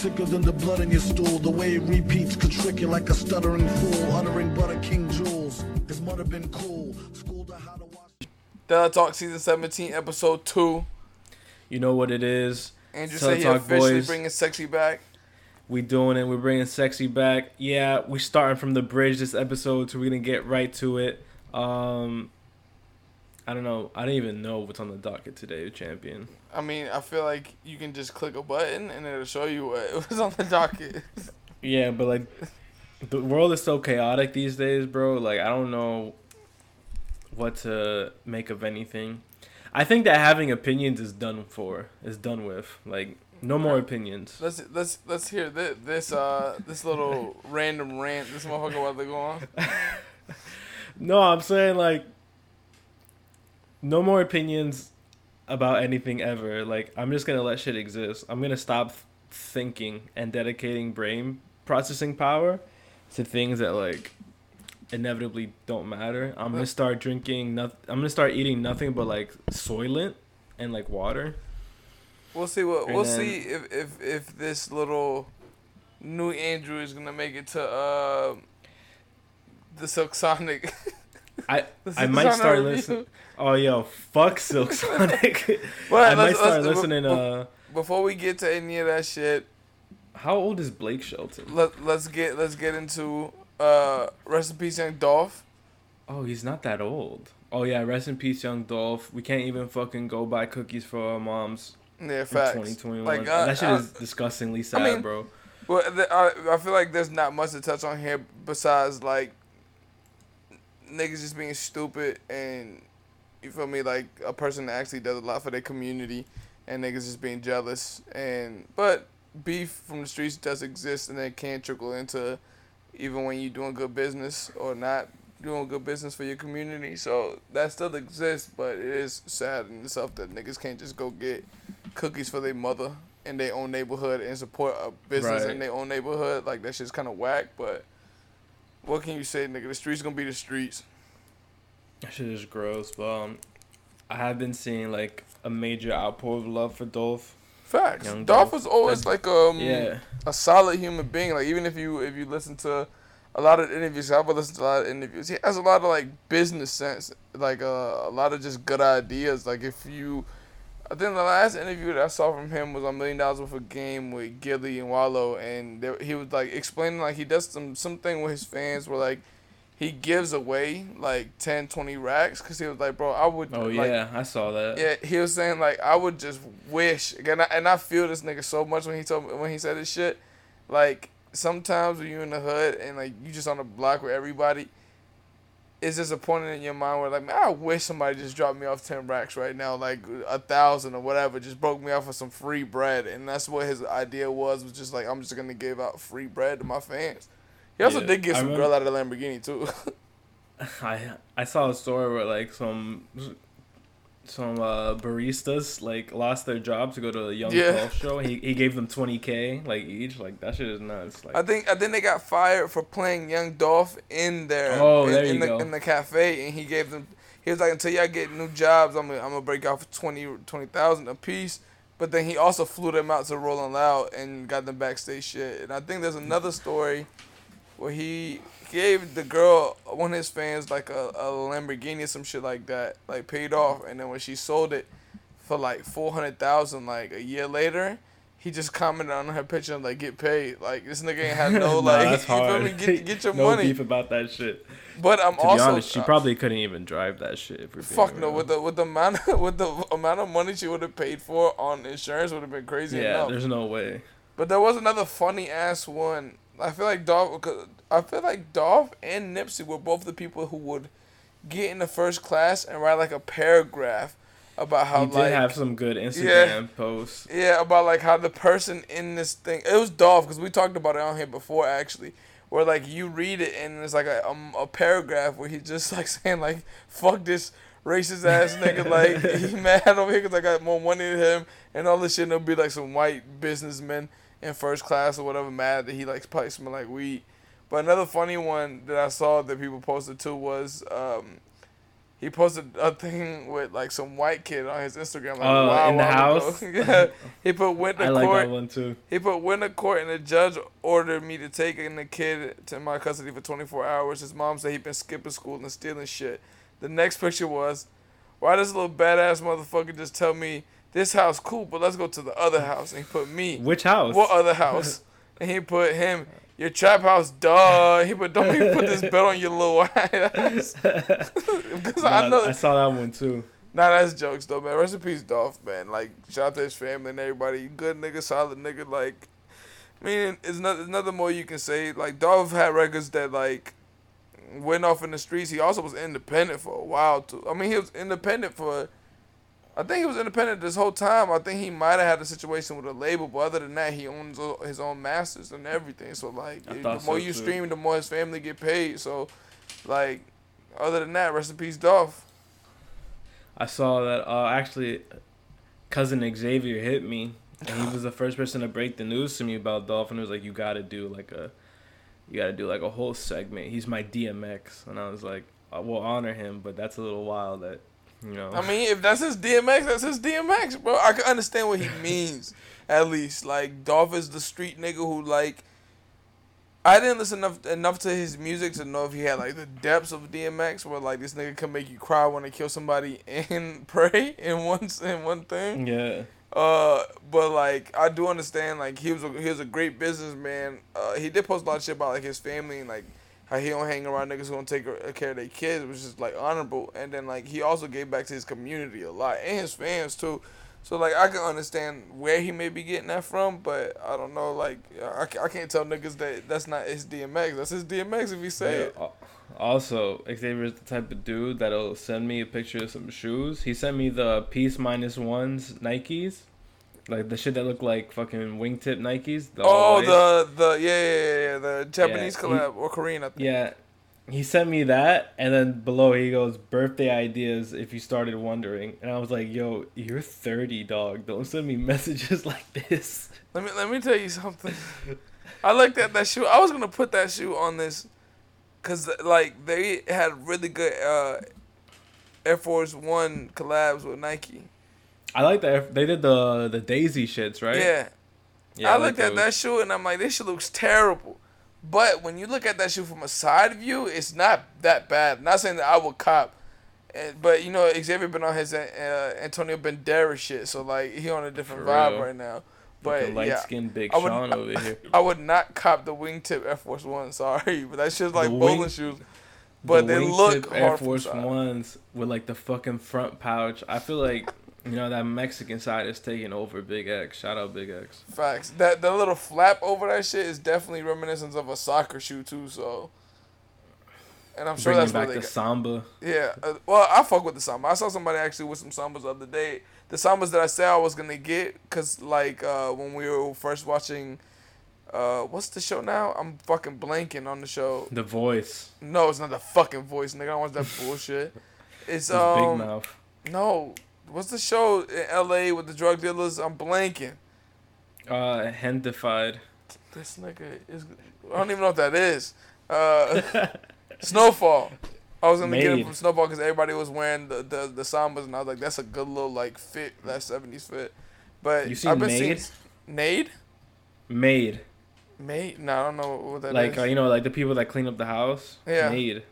sicker than the blood in your stool. The way it repeats could trick you like a stuttering fool. Uttering butter king jewels. His mother been cool. Schooled her how to watch. Della Talk season 17, episode 2. You know what it is. Andrew Tell said he Talk officially Boys. bringing sexy back. We doing it. We're bringing sexy back. Yeah, we starting from the bridge this episode, so we're gonna get right to it. Um, I don't know. I don't even know what's on the docket today, champion. I mean, I feel like you can just click a button and it'll show you what was on the docket. Yeah, but like, the world is so chaotic these days, bro. Like, I don't know what to make of anything. I think that having opinions is done for. Is done with. Like, no more opinions. let's let's let's hear this this uh this little random rant this motherfucker about to go on. No, I'm saying like no more opinions about anything ever. Like I'm just gonna let shit exist. I'm gonna stop thinking and dedicating brain processing power to things that like inevitably don't matter. I'm gonna start drinking. nothing. I'm gonna start eating nothing but like Soylent and like water. We'll see what And we'll then- see if if if this little new Andrew is gonna make it to uh the Silk Sonic. I I might start listening. Oh yo, fuck Silk Sonic. Well, I might start listening. Uh, Before we get to any of that shit, how old is Blake Shelton? let let's get let's get into uh rest in peace Young Dolph. Oh, he's not that old. Oh yeah, rest in peace, young Dolph. We can't even fucking go buy cookies for our moms Yeah, facts. 2021. Like, uh, that shit uh, is disgustingly sad, mean- bro. Well, I, I feel like there's not much to touch on here besides like niggas just being stupid and you feel me like a person that actually does a lot for their community and niggas just being jealous and but beef from the streets does exist and it can trickle into even when you're doing good business or not doing good business for your community so that still exists but it is sad in itself that niggas can't just go get cookies for their mother in their own neighborhood and support a business Right. in their own neighborhood. Like that shit's kind of whack. But what can you say, nigga? The streets gonna be the streets. That shit is gross. But um, I have been seeing like a major outpour of love for Dolph. Facts. Young Dolph Dolph. was always like um Yeah, a solid human being. Like even if you if you listen to a lot of interviews, I've listened to a lot of interviews. He has a lot of like business sense, like uh, a lot of just good ideas. Like if you, I think the last interview that I saw from him was on Million Dollars Worth of Game with Gillie and Wallo, and there, he was like explaining like he does some something with his fans where like he gives away like 10, 20 racks because he was like, bro, I would. Oh like, yeah, I saw that. yeah, he was saying like I would just wish, and I, and I feel this nigga so much when he told me when he said this shit. Like sometimes when you're in the hood and like you just on the block with everybody, it's disappointing in your mind where like man, I wish somebody just dropped me off ten racks right now, like a thousand or whatever, just broke me off for some free bread, and that's what his idea was was just like I'm just gonna give out free bread to my fans. He also Yeah, did get some remember- girl out of the Lamborghini too. I I saw a story where like some some uh, baristas like lost their job to go to a young Yeah. Dolph show. He he gave them twenty k like each. Like that shit is nuts. Like I think I think they got fired for playing Young Dolph in there. Oh, in, there in you the, go. In the cafe, and he gave them. He was like, until y'all get new jobs, I'm gonna I'm gonna break out for 20 20,000 a piece. But then he also flew them out to Rolling Loud and got them backstage shit. And I think there's another story where he gave the girl one of his fans like a, a Lamborghini or some shit like that, like paid off. And then when she sold it for like four hundred thousand, like a year later, he just commented on her picture and like get paid. Like this nigga ain't had no like that's hard. me? Get, get your no money. beef about that shit. But I'm To also be honest, she uh, probably couldn't even drive that shit. If we're fuck no real. with the with the amount of, with the amount of money she would have paid for on insurance would have been crazy yeah, enough. there's no way. But there was another funny ass one. I feel like Dolph. I feel like Dolph and Nipsey were both the people who would get in the first class and write like a paragraph about how He did like have some good Instagram posts. yeah about like how the person in this thing it was Dolph because we talked about it on here before actually. Where like you read it and it's like a um, a paragraph where he's just like saying like fuck this racist ass nigga like he mad over here because I got more money than him and all this shit. And there'll be like some white businessmen in first class or whatever mad that he likes probably smell like weed. But another funny one that I saw that people posted too was um, he posted a thing with like some white kid on his Instagram. Like, Oh, a while, in the house? yeah, he put went to I like court. that one too. He put went to court and the judge ordered me to take in the kid to my custody for 24 hours. His mom said he'd been skipping school and stealing shit. The next picture was, why does this little badass motherfucker just tell me this house cool, but let's go to the other house. And he put me. Which house? What other house? and he put him. Your trap house, duh. He put don't even put this belt on your little ass. Because I know I saw that one too. Nah, that's jokes though, man. Rest in peace, Dolph, man. Like, shout out to his family and everybody. Good nigga, solid nigga. Like, I mean, it's not, there's nothing more you can say. Like, Dolph had records that like went off in the streets. He also was independent for a while too. I mean, he was independent for. I think he was independent this whole time. I think he might have had a situation with a label, but other than that, he owns his own masters and everything. So like, I the thought more so, you too. stream, the more his family get paid. So, like, other than that, rest in peace, Dolph. I saw that uh, actually cousin Xavier hit me, and he was the first person to break the news to me about Dolph, and it was like, "You got to do like a, you got to do like a whole segment." He's my DMX, and I was like, "I will honor him, but that's a little wild that, you know." I mean, if that's his DMX, that's his DMX, bro. I can understand what he means. At least, like Dolph is the street nigga who like. I didn't listen enough enough to his music to know if he had like the depths of DMX, where like this nigga can make you cry when they kill somebody and pray in one in one thing. yeah, Uh, but like I do understand, like he was a, he was a great businessman. Uh, he did post a lot of shit about like his family and like how he don't hang around niggas who don't take care of their kids, which is like honorable. And then like he also gave back to his community a lot and his fans too. So like I can understand where he may be getting that from, but I don't know. Like I, I can't tell niggas that that's not his DMX. That's his DMX if he say Yeah, it. al- Also, Xavier's the type of dude that'll send me a picture of some shoes. He sent me the Peace Minus Ones Nikes, like the shit that look like fucking wingtip Nikes. the Oh, the the yeah yeah yeah, yeah the Japanese he- collab or Korean I think. Yeah. He sent me that, and then below he goes, birthday ideas if you started wondering. And I was like, yo, you're 30, dog. Don't send me messages like this. Let me let me tell you something. I looked at that shoe. I was gonna put that shoe on this, cause like they had really good uh, Air Force One collabs with Nike. I like that. They did the the Daisy shits, right? Yeah, Yeah, I like looked at that shoe and I'm like, this shit looks terrible. But when you look at that shoe from a side view, it's not that bad. Not saying that I would cop, eh, but you know Xavier been on his uh, Antonio Banderas shit, so like he on a different For vibe real. right now. But light yeah, skinned Big I would- Sean over here. I would not cop the wingtip Air Force One. Sorry, but that's just like The bowling wing- shoes. But The they look wingtip Air Force. Ones with like the fucking front pouch. I feel like you know that Mexican side is taking over Big X. Shout out Big X. Facts. That the little flap over that shit is definitely reminiscent of a soccer shoe too. So, and I'm sure Bringing that's where back they the got. samba. Yeah. Uh, well, I fuck with the samba. I saw somebody actually with some sambas the other day. The sambas that I said I was gonna get, cause like uh, when we were first watching. Uh, what's the show now? I'm fucking blanking on the show. The voice. No, it's not the fucking voice, nigga. I don't watch that bullshit. It's His um big mouth. no. What's the show in L.A. with the drug dealers? I'm blanking. Uh, Gentefied. This nigga is. I don't even know what that is. Uh, Snowfall. I was gonna get him from Snowfall because everybody was wearing the, the the sambas, and I was like, that's a good little like fit, that '70s fit. But You seen I've been Maid? seeing Nade. Maid. Maid? No, I don't know what that is. like uh, you know, like the people that clean up the house. Yeah. Maid.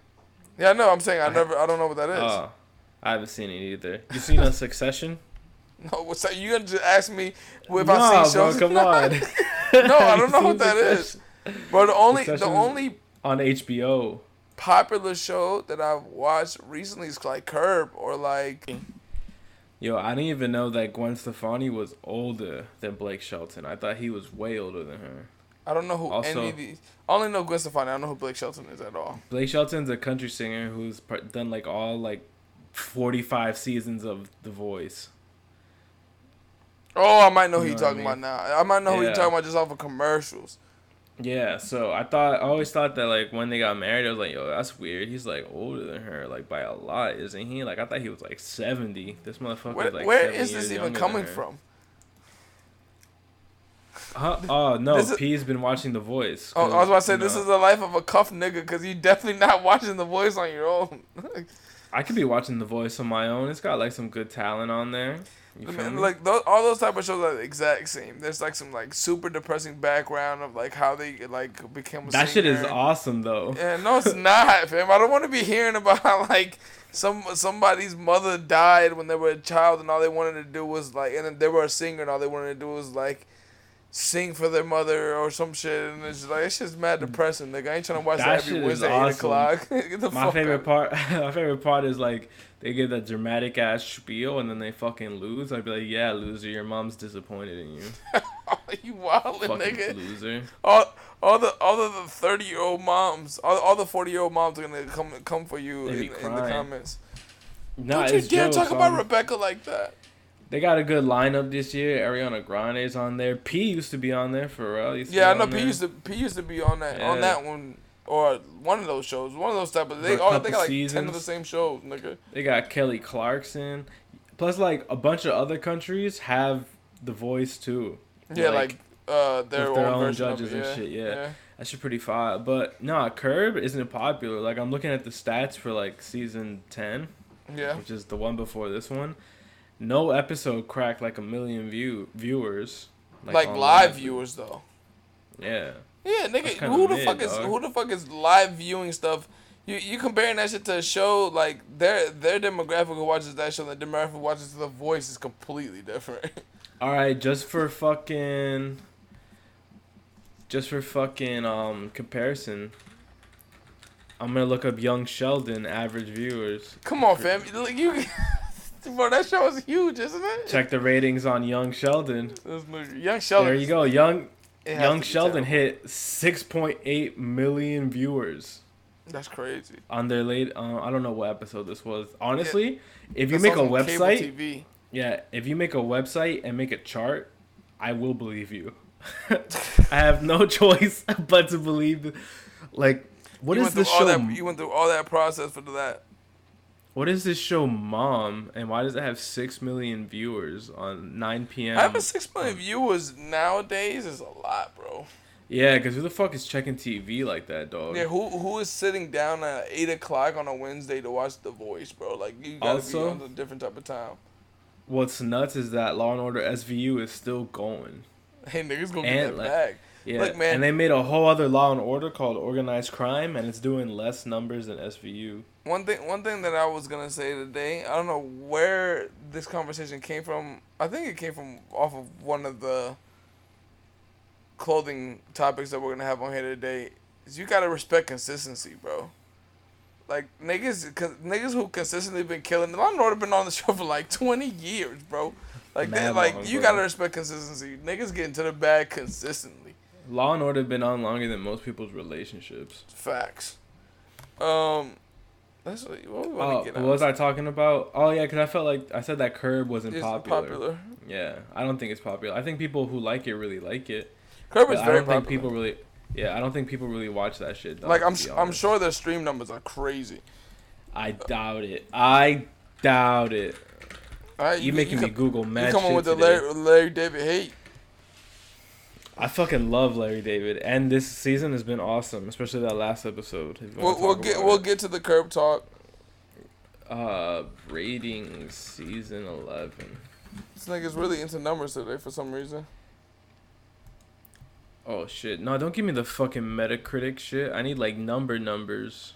yeah, no, I'm saying I never. I don't know what that is. Oh, I haven't seen it either. You seen a Succession? no, what's that? You gonna just ask me if nah, I see bro, shows? come on. no, I don't know what seen that is. But the only the Succession is- only On HBO. popular show that I've watched recently is like Curb or like Yo, I didn't even know that Gwen Stefani was older than Blake Shelton. I thought he was way older than her. I don't know who Also- any of these. I only know Gwen Stefani. I don't know who Blake Shelton is at all. Blake Shelton's a country singer who's done like all like 45 seasons of The Voice. Oh, I might know who You know what I talking mean? about now. I might know who Yeah. you talking about just off of commercials. Yeah, so I thought I always thought that like when they got married, I was like, yo, that's weird. He's like older than her, like by a lot, isn't he? Like I thought he was like 70. This motherfucker Where, is like where is this even coming from? Huh? Oh no, is- P's been watching The Voice. Oh, I was about to say this know, is the life of a cuff nigga because you definitely not watching The Voice on your own. I could be watching The Voice on my own. It's got like some good talent on there. You feel me? like those, all those type of shows are the exact same. There's like some like super depressing background of like how they like became a that shit is awesome though. Yeah, no, it's not, fam. I don't want to be hearing about how like some somebody's mother died when they were a child and all they wanted to do was like, and then they were a singer and all they wanted to do was like sing for their mother or some shit, and it's like it's just mad depressing. Nigga, I ain't trying to watch That that, every Wednesday at eight o'clock. My favorite out. part, my favorite part is like they give that dramatic ass spiel and then they fucking lose. I'd be like, yeah, loser, your mom's disappointed in you. you wildin', nigga. loser. All, all the all the thirty year old moms, all, all the forty year old moms are gonna come come for you in, in the comments. Nah, Don't you dare jokes, talk about um, Rebecca like that. They got a good lineup this year. Ariana Grande's on there. P used to be on there. Pharrell used to Yeah, I know. P there. used to P used to be on that on that one or one of those shows, one of those type of. They For all they got like ten of the same shows, nigga. They got Kelly Clarkson. Plus, like a bunch of other countries have the voice too. Yeah, like, uh, their, their own, own judges it. and yeah. shit, yeah. That's pretty fire. But nah, Curb isn't popular. Like I'm looking at the stats for like season ten, yeah, which is the one before this one. No episode cracked like a million view viewers. Like, online. live viewers though. Yeah. Yeah, nigga, who the mid, fuck is dog. who the fuck is live viewing stuff? You you comparing that shit to a show like their their demographic who watches that show, and the demographic who watches The Voice is completely different. All right, just for fucking, just for fucking um comparison, I'm gonna look up Young Sheldon average viewers. Come on, fam, Look, you, bro, that show is huge, isn't it? Check the ratings on Young Sheldon. Young Sheldon. There you go. Young Young Sheldon hit 6.8 million viewers That's crazy. on their late. Uh, I don't know what episode this was. Honestly, if you make a website, TV. yeah, if you make a website and make a chart, I will believe you. I have no choice but to believe. Like, what you is this show? That, you went through all that process for that. What is this show, Mom? And why does it have six million viewers on 9 p.m.? Having six million viewers nowadays is a lot, bro. Yeah, because who the fuck is checking TV like that, dog? Yeah, who who is sitting down at eight o'clock on a Wednesday to watch The Voice, bro? Like you gotta Also- be on a different type of time. What's nuts is that Law and Order SVU is still going. Hey, niggas gonna And, get like, bag. Yeah, Look, man. and they made a whole other Law and Order called Organized Crime, and it's doing less numbers than SVU. One thing, one thing that I was gonna say today, I don't know where this conversation came from. I think it came from off of one of the clothing topics that we're gonna have on here today. Is you gotta respect consistency, bro. Like niggas, con- niggas who consistently been killing. Law and Order been on the show for like twenty years, bro. Like they, like long, you bro. gotta respect consistency. Niggas get into the bag consistently. Law and Order been on longer than most people's relationships. Facts. Um, that's what, what we want Oh, to get what was I talking about? Oh yeah, because I felt like I said that Curb wasn't It's popular. popular. Yeah, I don't think it's popular. I think people who like it really like it. Curb is I very don't think popular. people really. Yeah, I don't think people really watch that shit. Dog, like I'm, I'm sure their stream numbers are crazy. I doubt it. I doubt it. All right, You making me come, Google you mad coming shit with the. Larry, Larry David hate. I fucking love Larry David, and this season has been awesome, especially that last episode. if you wanna We'll, we'll get we'll it. get to the curb talk. uh ratings season eleven. This nigga's really into numbers today for some reason. Oh shit! No, don't give me the fucking Metacritic shit. I need like number numbers.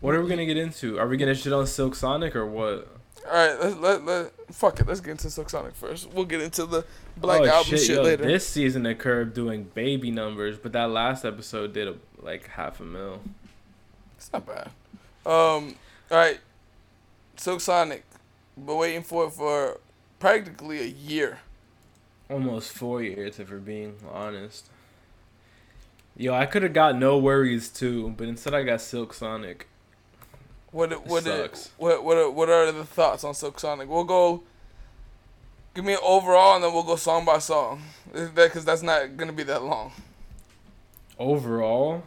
What are we gonna get into? Are we gonna shit on Silk Sonic or what? All right, let's let let fuck it. Let's get into Silk Sonic first. We'll get into the Black oh Album shit, yo, later. This season of Curb doing baby numbers, but that last episode did a, like half a mil. It's not bad. Um, all right, Silk Sonic. Been waiting for it for practically a year. Almost four years, if we're being honest. Yo, I could have got No Worries too, but instead I got Silk Sonic. What it- what it- what what are, what are the thoughts on Silk Sonic? We'll go. Give me an overall, and then we'll go song by song. Because that's not gonna be that long. Overall,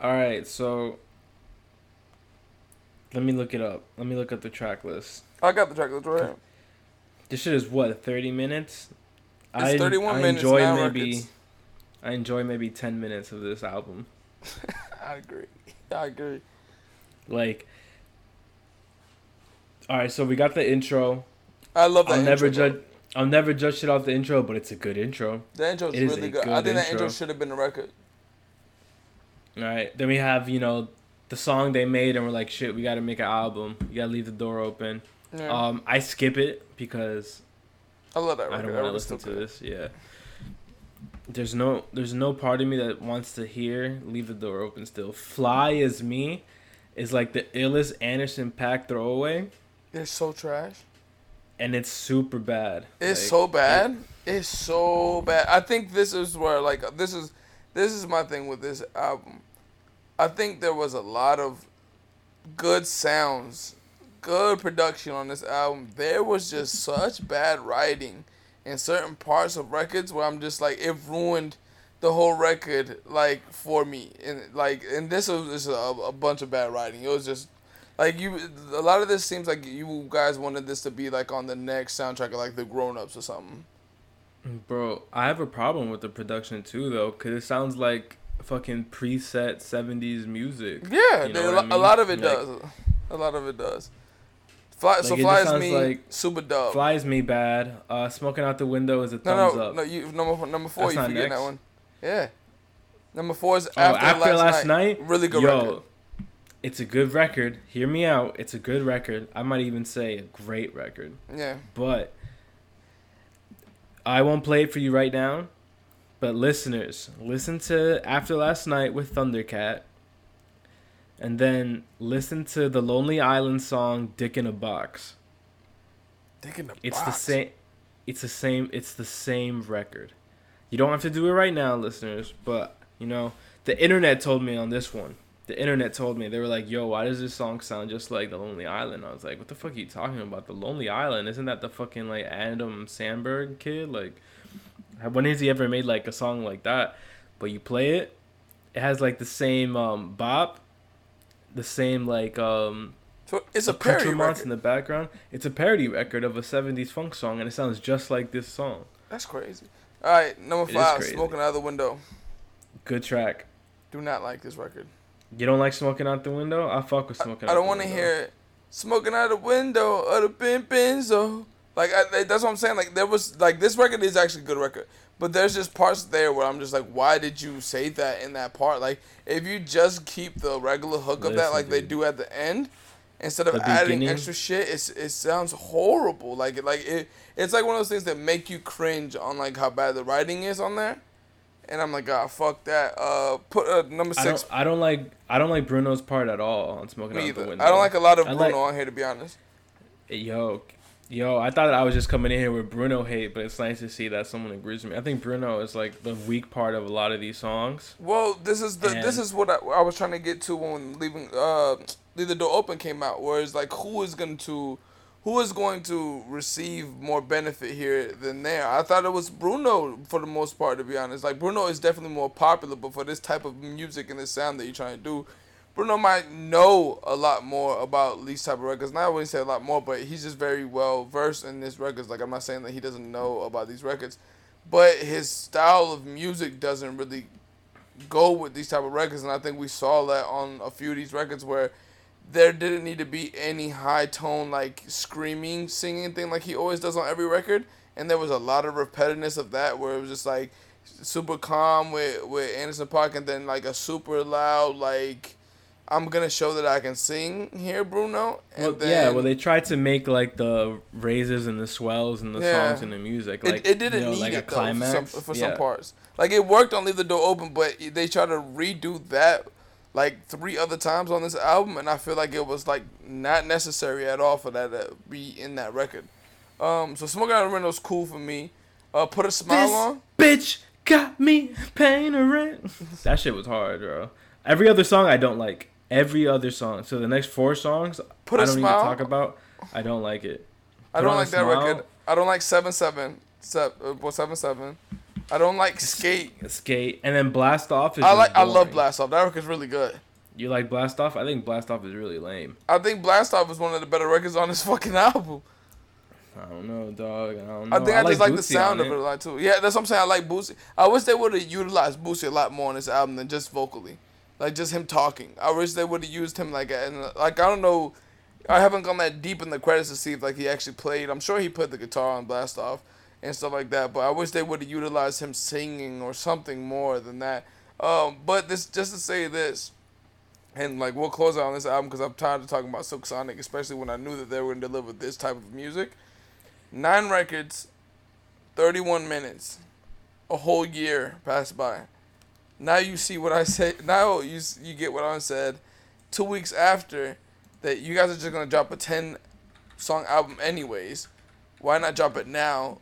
all right. So let me look it up. Let me look up the track list. I got the track list right here. This shit is what thirty minutes. I, 31 I minutes, enjoy nine maybe records. I enjoy maybe 10 minutes of this album. I agree. I agree. Like All right, so we got the intro. I love that. I'll never intro, judge I'll never judge shit off the intro, but it's a good intro. The intro It is really a good. I good think that intro intro. should have been a record. All right. Then we have, you know, the song they made and we're like, "Shit, we got to make an album. You got to leave the door open." Yeah. Um I skip it because I love that I don't want to listen to good. this. Yeah. There's no there's no part of me that wants to hear leave the door open still. Fly is me is like the illest Anderson Paak throwaway It's so trash. and it's super bad. It's Like, so bad. It's so bad. I think this is where like this is this is my thing with this album. I think there was a lot of good sounds, good production on this album. There was just such bad writing in certain parts of records where I'm just like it ruined the whole record like for me. And like and this was just a, a bunch of bad writing. It was just like you a lot of this seems like you guys wanted this to be like on the next soundtrack of like the grown ups or something. Bro, I have a problem with the production too though cuz it sounds like fucking preset 70s music. Yeah, You know they- what a, I lo- a lot of it Like- does. A lot of it does. Fly, so Like, it fly just is sounds me like super dub. Flies me bad. Uh smoking out the window is a no, thumbs no, up. no. You number number four. That's you forget that one. Yeah. Number four is Oh, after, after, last, night. Really good Yo, record. it's a good record. Hear me out. It's a good record. I might even say a great record. Yeah. But I won't play it for you right now. But listeners, listen to After Last Night with Thundercat. And then listen to the Lonely Island song Dick in a Box. Dick in the It's the same it's the same it's the same record. You don't have to do it right now, listeners, but you know, the internet told me on this one. The internet told me they were like, "Yo, why does this song sound just like The Lonely Island?" I was like, "What the fuck are you talking about? The Lonely Island? Isn't that the fucking like Adam Sandberg kid? Like, when has he ever made like a song like that?" But you play it, it has like the same um bop, the same like um So it's a parody accoutrements in the background. It's a parody record of a '70s funk song, and it sounds just like this song. That's crazy. All right, number It five, smoking out the window. Good track. Do not like this record. You don't like smoking out the window? I fuck with smoking. Out. I don't want to hear smoking out the window of the bin benzo. Like I, that's what I'm saying. Like there was like this record is actually a good record, but there's just parts there where I'm just like, why did you say that in that part? Like if you just keep the regular hook of that, like they do at the end, instead of adding extra shit, it's it sounds horrible. Like like it, it's like one of those things that make you cringe on like how bad the writing is on there. And I'm like, ah, fuck that. Uh, put uh, number I six. don't. I don't like. I don't like Bruno's part at all on smoking Me out the window. I don't like a lot of I Bruno like- on here, to be honest. Yo, yo, I thought I was just coming in here with Bruno hate, but it's nice to see that someone agrees with me. I think Bruno is like the weak part of a lot of these songs. Well, this is the this is what I, I was trying to get to when leaving uh leave the door open came out. Where it's like who is going to who is going to receive more benefit here than there? I thought it was Bruno for the most part, to be honest. Like Bruno is definitely more popular, but for this type of music and this sound that you're trying to do, Bruno might know a lot more about these type of records. Not wouldn't say a lot more, but he's just very well versed in this records. Like I'm not saying that he doesn't know about these records, but his style of music doesn't really go with these type of records, and I think we saw that on a few of these records where there didn't need to be any high tone like screaming, singing thing like he always does on every record, and there was a lot of repetitiveness of that where it was just like super calm with with Anderson Paak, and then like a super loud like. I'm gonna show that I can sing here, Bruno. And Well, then yeah, well, they tried to make like the raises and the swells and the Yeah. songs and the music It, like it didn't you know, need like a it though, for some, for yeah. some parts. Like it worked on Leave the Door Open, but they tried to redo that like three other times on this album, and I feel like it was like not necessary at all for that to be in that record. Um, so Smoking Out the Window's cool for me. Uh, put a smile This on. bitch got me paying a rent. that shit was hard, bro. Every other song I don't like. Every other song. So the next four songs Put I don't smile. even talk about. I don't like it. I don't like that Smile. record. I don't like seven seven. Seven, uh, well, seven seven. I don't like Skate. Skate and then Blast Off is. I like. I love. Blast Off. That record's really good. You like Blast Off? I think Blast Off is really lame. I think Blast Off is one of the better records on this fucking album. I don't know, dog. I don't know. I think I, just like the sound of it a lot too. Yeah, that's what I'm saying. I like Boosie. I wish they would have utilized Boosie a lot more on this album than just vocally, like just him talking. I wish they would have used him like and like I don't know. I haven't gone that deep in the credits to see if like he actually played. I'm sure he put the guitar on Blast Off and stuff like that. But I wish they would have utilized him singing or something more than that. Um, but this just to say this, and like we'll close out on this album because I'm tired of talking about Silk Sonic, especially when I knew that they were gonna deliver this type of music. Nine records, 31 minutes, a whole year passed by. Now you see what I say. Now you you get what I said. Two weeks after that, you guys are just gonna drop a 10 song album anyways. Why not drop it now?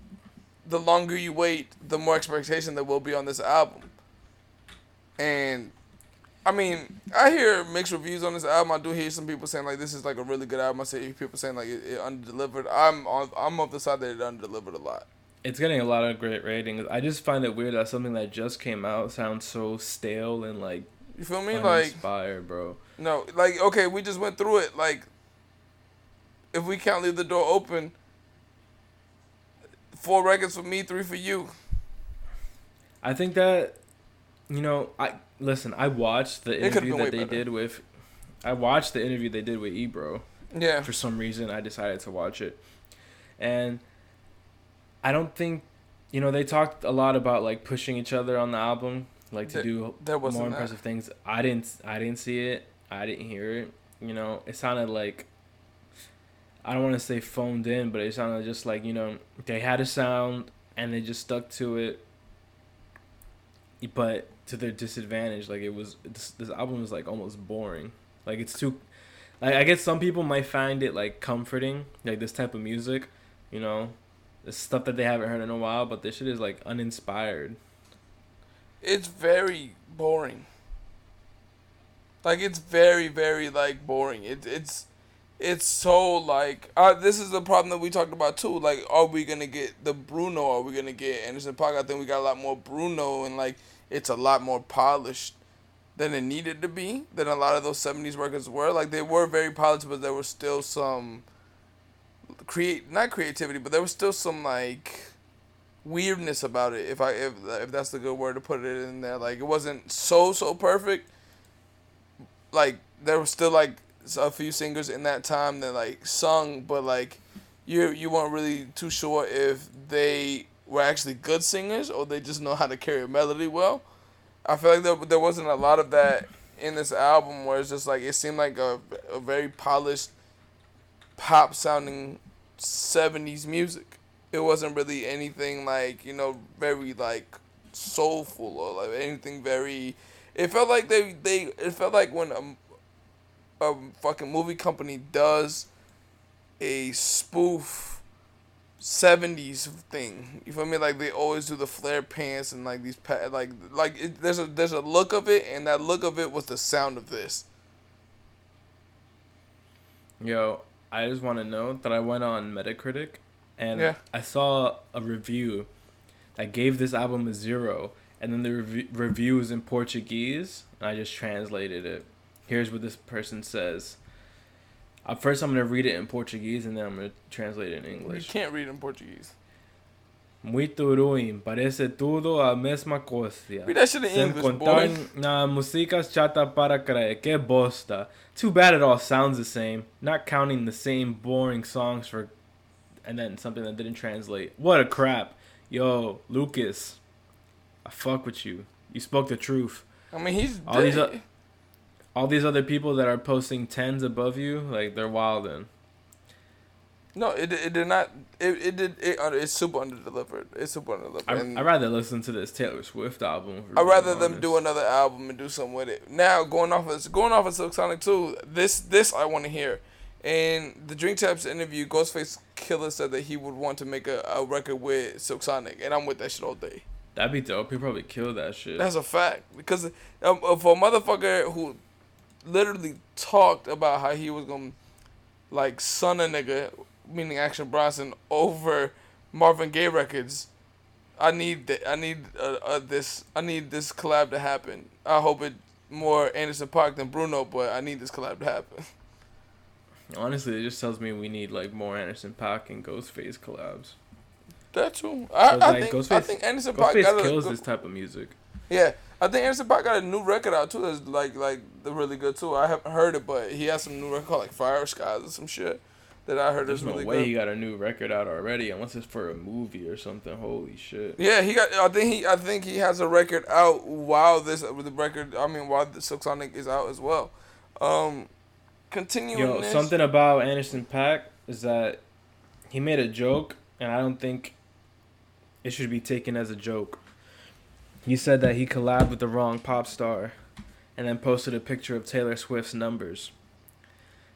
The longer you wait, the more expectation there will be on this album. And I mean, I hear mixed reviews on this album. I do hear some people saying like this is like a really good album. I see people saying like it, it underdelivered. I'm on I'm of the side that it underdelivered a lot. It's getting a lot of great ratings. I just find it weird that something that just came out sounds so stale and like You feel me? Like uninspired, bro. no, like okay, we just went through it. Like if we can't leave the door open, four records for me, three for you. I think that you know, I listen. I watched the interview that they better. did with. I watched the interview they did with Ebro. Yeah. For some reason, I decided to watch it, and I don't think, you know, they talked a lot about like pushing each other on the album, like to There- do there wasn't more that. impressive things. I didn't. I didn't see it. I didn't hear it. You know, it sounded like. I don't want to say phoned in, but it sounded just like you know they had a sound and they just stuck to it. But to their disadvantage, like it was this, this album was like almost boring. Like it's too, like I guess some people might find it like comforting, like this type of music, you know, stuff that they haven't heard in a while. But this shit is like uninspired. it's very boring. Like it's very very like boring. It it's it's so like uh, this is the problem that we talked about too. Like, are we gonna get the Bruno? Are we gonna get Anderson Paak? I think we got a lot more Bruno, and like it's a lot more polished than it needed to be. Than a lot of those '70s records were. Like they were very polished, but there was still some create not creativity, but there was still some like weirdness about it. If I if if that's the good word to put it in there, like it wasn't so so perfect. Like there was still like a few singers in that time that like sung, but like you you weren't really too sure if they were actually good singers or they just know how to carry a melody well. I feel like there there wasn't a lot of that in this album where it's just like it seemed like a a very polished pop sounding 70s music. It wasn't really anything like, you know, very like soulful or like anything very it felt like they they it felt like when a, a fucking movie company does a spoof 70s thing. You feel me? Like they always do the flare pants and like these pa- like like it, there's a there's a look of it and that look of it was the sound of this. Yo, I just want to know that I went on Metacritic and Yeah. I saw a review that gave this album a zero, and then the rev- review was in Portuguese, and I just translated it. Here's what this person says. Uh, first, I'm gonna read it in Portuguese, and then I'm gonna translate it in English. You can't read in Portuguese. Muito ruim, parece tudo a mesma coisa. Read that shit in Sem English, contar na música chata para crer, que bosta. Too bad it all sounds the same, not counting the same boring songs for, and then something that didn't translate. What a crap. Yo, Lucas, I fuck with you. You spoke the truth. I mean, he's All these dead. All these other people that are posting tens above you, like they're wildin'. No, it it did not. It it did. It, uh, it's super underdelivered. It's super underdelivered. I, and I'd rather listen to this Taylor Swift album. I'd being rather them do another album and do something with it. Now going off of going off of Silk Sonic 2, this this I want to hear. In the Drink Champs interview, Ghostface Killah said that he would want to make a, a record with Silk Sonic, and I'm with that shit all day. That'd be dope. He'd probably kill that shit. That's a fact because um, uh, for a motherfucker who literally talked about how he was gonna like son a nigga, meaning Action Bronson, over Marvin Gaye records. I need that. I need uh, uh, this. I need this collab to happen. I hope it more Anderson Paak than Bruno, but I need this collab to happen. Honestly, it just tells me we need like more Anderson Paak and Ghostface collabs. That too. I, I like, think I think Anderson Paak Ghostface got a kills good- this type of music. Yeah, I think Anderson Paak got a new record out too. That's like like the really good too. I haven't heard it, but he has some new record called like Fire Skies or some shit that I heard There's is no really way good. he got a new record out already, unless it's for a movie or something. Holy shit! Yeah, he got. I think he. I think he has a record out while this with the record. I mean, while the Silk Sonic is out as well. Um, continuing. Yo, this, something about Anderson Paak is that he made a joke, and I don't think it should be taken as a joke. He said that he collabed with the wrong pop star, and then posted a picture of Taylor Swift's numbers.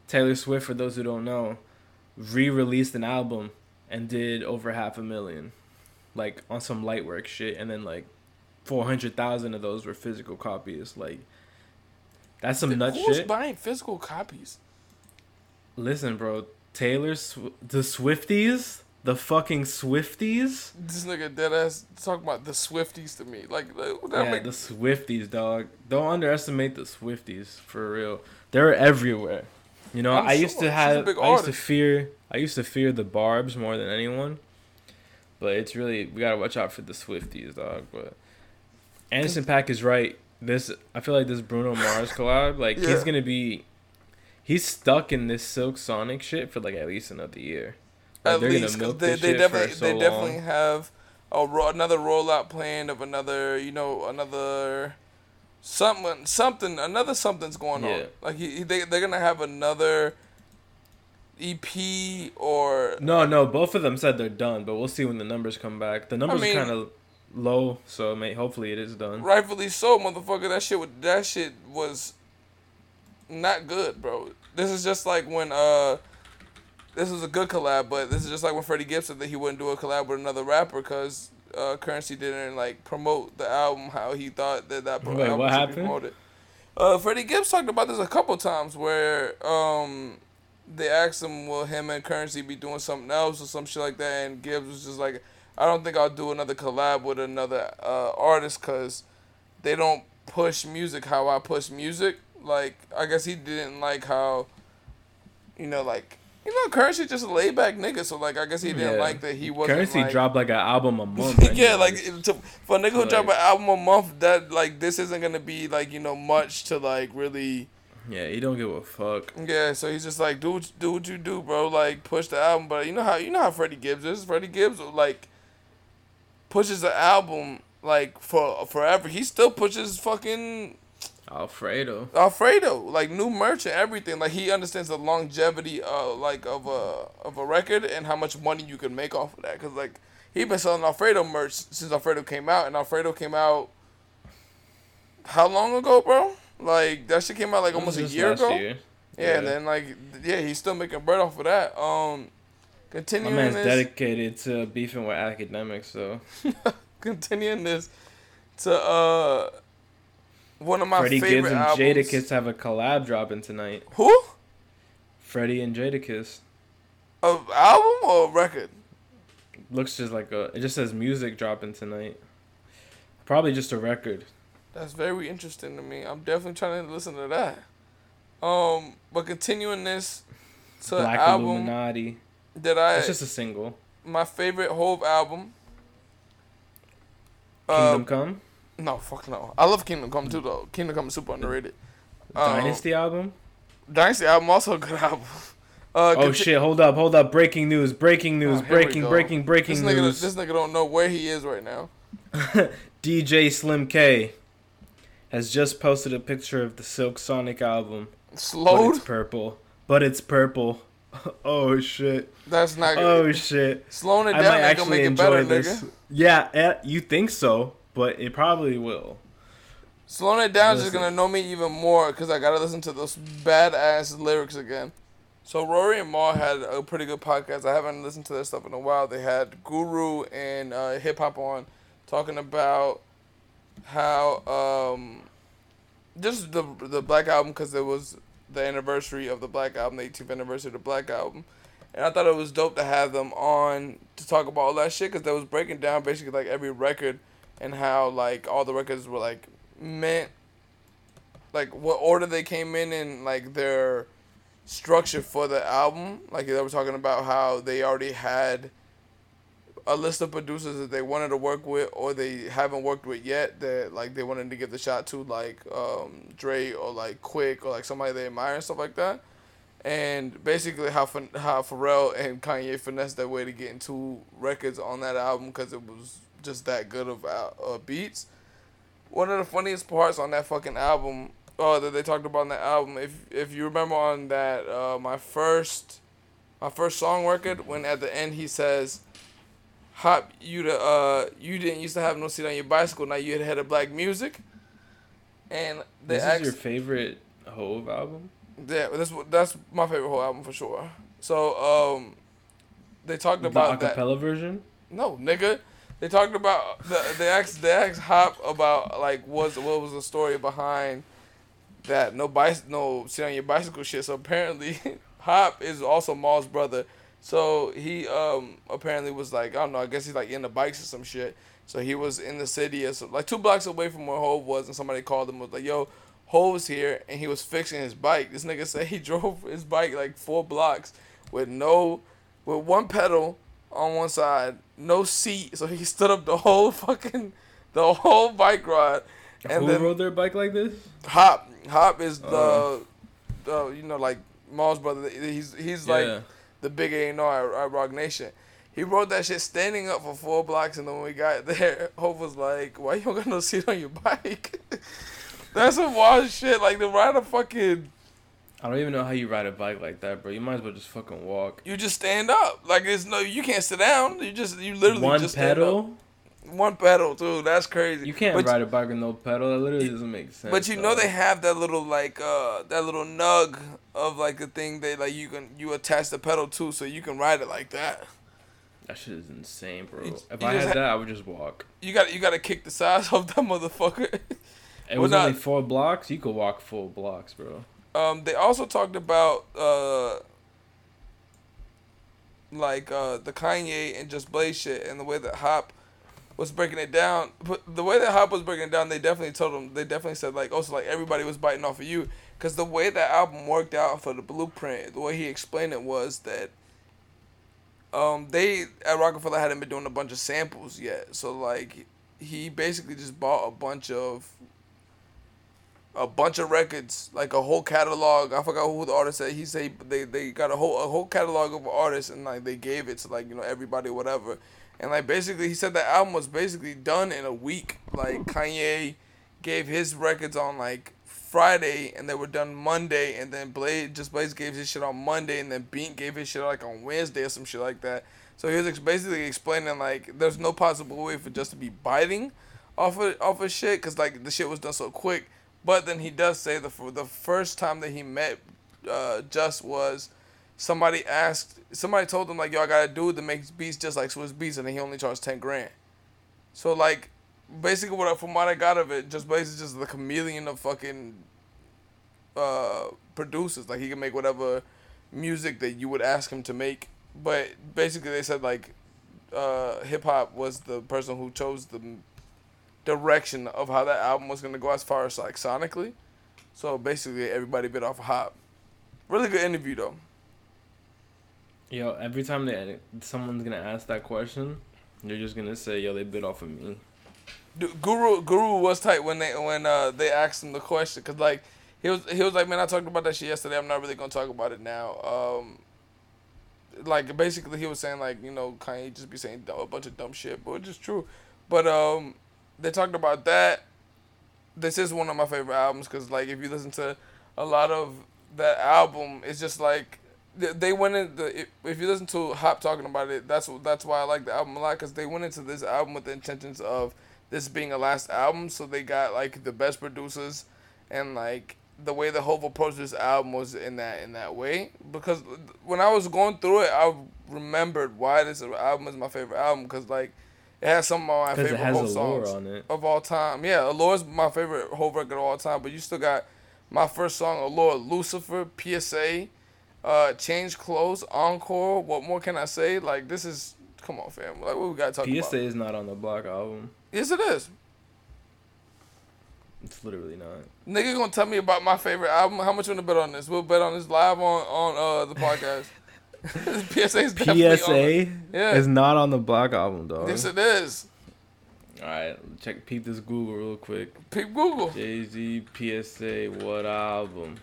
Taylor Swift, for those who don't know, re-released an album and did over half a million, like on some light work shit, and then like four hundred thousand of those were physical copies. Like that's some nut Who's shit. buying physical copies? Listen, bro. Taylor, Sw- the Swifties, the fucking Swifties. This nigga dead ass talking about the Swifties to me. Like Yeah, make, the Swifties, dog. Don't underestimate the Swifties for real. They're everywhere. You know, I'm I used sure. to have, I used to fear, I used to fear the Barb's more than anyone. But it's really we gotta watch out for the Swifties, dog. But Anderson Paak is right. This I feel like this Bruno Mars collab, like Yeah. he's gonna be, he's stuck in this Silk Sonic shit for like at least another year. Like, at least gonna 'cause milk they, they definitely so they definitely long. have a ro- another rollout plan of another you know another something something another something's going on. Like he, he- they they're gonna have another EP or No, no, both of them said they're done, but we'll see when the numbers come back. The numbers mean- are kind of low, so may hopefully it is done. rightfully so, motherfucker. That shit, wa- that shit was not good, bro. This is just like when uh, this was a good collab, but this is just like when Freddie Gibbs said that he wouldn't do a collab with another rapper because uh, Curren$y didn't like promote the album how he thought that that Wait, album what should happened? be promoted. Uh, Freddie Gibbs talked about this a couple times where um, they asked him, will him and Curren$y be doing something else or some shit like that? And Gibbs was just like, I don't think I'll do another collab with another uh, artist because they don't push music how I push music. Like, I guess he didn't like how, you know, like, you know, Curren$y just a laid back nigga. So, like, I guess he didn't Yeah. like that he wasn't. Curren$y like, dropped like an album a month. yeah, like to, for a nigga who So, drop like- an album a month, that like this isn't gonna be like you know much to like really. yeah, he don't give a fuck. Yeah, so he's just like, do do what you do, bro. Like push the album, but you know how you know how Freddie Gibbs is. Freddie Gibbs like pushes the album like for forever. He still pushes fucking Alfredo. Alfredo, like new merch and everything. Like he understands the longevity uh like of a of a record and how much money you can make off of that. Cause like he been selling Alfredo merch since Alfredo came out, and Alfredo came out how long ago, bro? Like that shit came out like almost a year ago. year. Yeah, and then like yeah, he's still making bread off of that. Um, continuing. my man's this, dedicated to beefing with academics, so continuing this to uh one of my Freddie favorite Gibbs and albums. Jadakiss have a collab dropping tonight. Who? Freddie and Jadakiss. A album or a record? Looks just like a. It just says music dropping tonight. Probably just a record. That's very interesting to me. I'm definitely trying to listen to that. Um, but continuing this to Black album Illuminati. that I It's just a single. my favorite Hove album. Kingdom Uh, Come. No, fuck no. I love Kingdom Come too though. Kingdom Come is super underrated. Um, Dynasty album. Dynasty album also a good album. Uh, Oh conti- shit! Hold up! Hold up! Breaking news! Breaking news! Oh, breaking! Breaking! Breaking This nigga, news! this nigga don't know where he is right now. DJ Slim K has just posted a picture of the Silk Sonic album, but it's purple. But it's purple. oh shit! That's not Oh good. shit! Slowing it I down might ain't gonna actually make it enjoy better, this. nigga. Yeah, eh, you think so, but it probably will. Slowing it down is just gonna know me even more because I gotta listen to those badass lyrics again. So Rory and Mal had a pretty good podcast. I haven't listened to their stuff in a while. They had Guru and uh, Hip Hop on talking about how um, just the the Black Album because it was the anniversary of the Black Album, the 18th anniversary of the Black Album. And I thought it was dope to have them on to talk about all that shit because they was breaking down basically like every record and how like all the records were like meant like what order they came in and like their structure for the album. Like they were talking about how they already had a list of producers that they wanted to work with or they haven't worked with yet that like they wanted to give the shot to like um, Dre or like Quik or like somebody they admire and stuff like that. And basically how Ph- how Pharrell and Kanye finessed their way to getting two records on that album because it was just that good of uh, uh, beats. One of the funniest parts on that fucking album uh, that they talked about on that album, if if you remember on that uh, my first my first song record, when at the end he says, "Hop, you the uh you didn't used to have no seat on your bicycle, now you had a head of black music." And they This asked, is your favorite Hove album? yeah, that's what that's my favorite Hove album for sure. So um, they talked The about that. acapella version? No, nigga. They talked about the they asked they asked Hop about like what's what was the story behind that no bicy no sit on your bicycle shit. So apparently Hop is also Mal's brother. So he um apparently was like I don't know I guess he's like into bikes or some shit. So he was in the city as like two blocks away from where Hove was, and somebody called him was like, "Yo, Hove's here," and he was fixing his bike. This nigga said he drove his bike like four blocks with no, with one pedal on one side, no seat, so he stood up the whole fucking, the whole bike ride, and Who then rode their bike like this? Hop, Hop is the, Oh. the you know like Mal's brother. He's he's like the big A and R at Roc Nation. He rode that shit standing up for four blocks, and then when we got there, Hove was like, "Why you don't got no seat on your bike?" That's some wild shit. Like to ride a fucking, I don't even know how you ride a bike like that, bro. You might as well just fucking walk. you just stand up. Like it's no, you can't sit down. You just you literally One just stand up. pedal? One pedal too. That's crazy. You can't but, ride a bike with no pedal. That literally doesn't make sense. But you know they have that little like uh that little nug of like the thing that like you can you attach the pedal to so you can ride it like that. That shit is insane, bro. You- if you I had ha- that, I would just walk. You got you got to kick the size of that motherfucker. It Well, was not- only four blocks. You could walk full blocks, bro. Um, they also talked about uh, like uh, the Kanye and Just Blaze shit and the way that Hop was breaking it down. But the way that Hop was breaking it down, they definitely told him. They definitely said like, also like everybody was biting off of you, because the way that album worked out for the Blueprint, the way he explained it was that. Um, they at Roc-A-Fella hadn't been doing a bunch of samples yet, so like he basically just bought a bunch of a bunch of records, like a whole catalog. I forgot who the artist said. He said they, they got a whole a whole catalog of artists and like they gave it to like you know everybody whatever. And like basically he said the album was basically done in a week. Like Kanye gave his records on like Friday and they were done Monday and then Blade just Blaze gave his shit on Monday and then Beat gave his shit like on Wednesday or some shit like that. So he was ex- basically explaining like there's no possible way for just to be biting off of off of shit because like the shit was done so quick. But then he does say the the first time that he met uh, Just was somebody asked somebody told him like yo I got a dude that makes beats just like Swizz Beatz and he only charged ten grand. So like basically what I, from what I got of it, just basically just the chameleon of fucking uh, producers. Like he can make whatever music that you would ask him to make. But basically they said like uh, hip hop was the person who chose the direction of how that album was gonna go as far as like sonically. So basically everybody bit off a hop. Really good interview though. Yo, every time they someone's gonna ask that question, they're just gonna say, "Yo, they bit off of me." Du- Guru Guru was tight when they when uh they asked him the question because like he was he was like man I talked about that shit yesterday I'm not really gonna talk about it now um like basically he was saying like you know Kanye just be saying a bunch of dumb shit but it's just true but um they talked about that this is one of my favorite albums because like if you listen to a lot of that album it's just like they- went into if- if you listen to Hop talking about it that's that's why I like the album a lot because they went into this album with the intentions of this being a last album, so they got like the best producers, and like the way the Hove approached this album was in that in that way. Because uh, when I was going through it, I remembered why this uh, album is my favorite album. Because like it has some of my favorite Hove songs on it. of all time. Yeah, Allure's my favorite Hove record of all time. But you still got my first song, Allure, Lucifer, PSA, uh, Change Clothes, Encore. What more can I say? Like this is. Come on, fam. Like, what we gotta talk about? PSA is not on the Black album. Yes, it is. It's literally not. Nigga gonna tell me about my favorite album. How much you wanna bet on this? We'll bet on this live on on uh the podcast. PSA is definitely on PSA it. Yeah. is not on the Black album, dog. Yes, it is. All right, check peep this Google real quick. Peep Google. Jay Z PSA what album?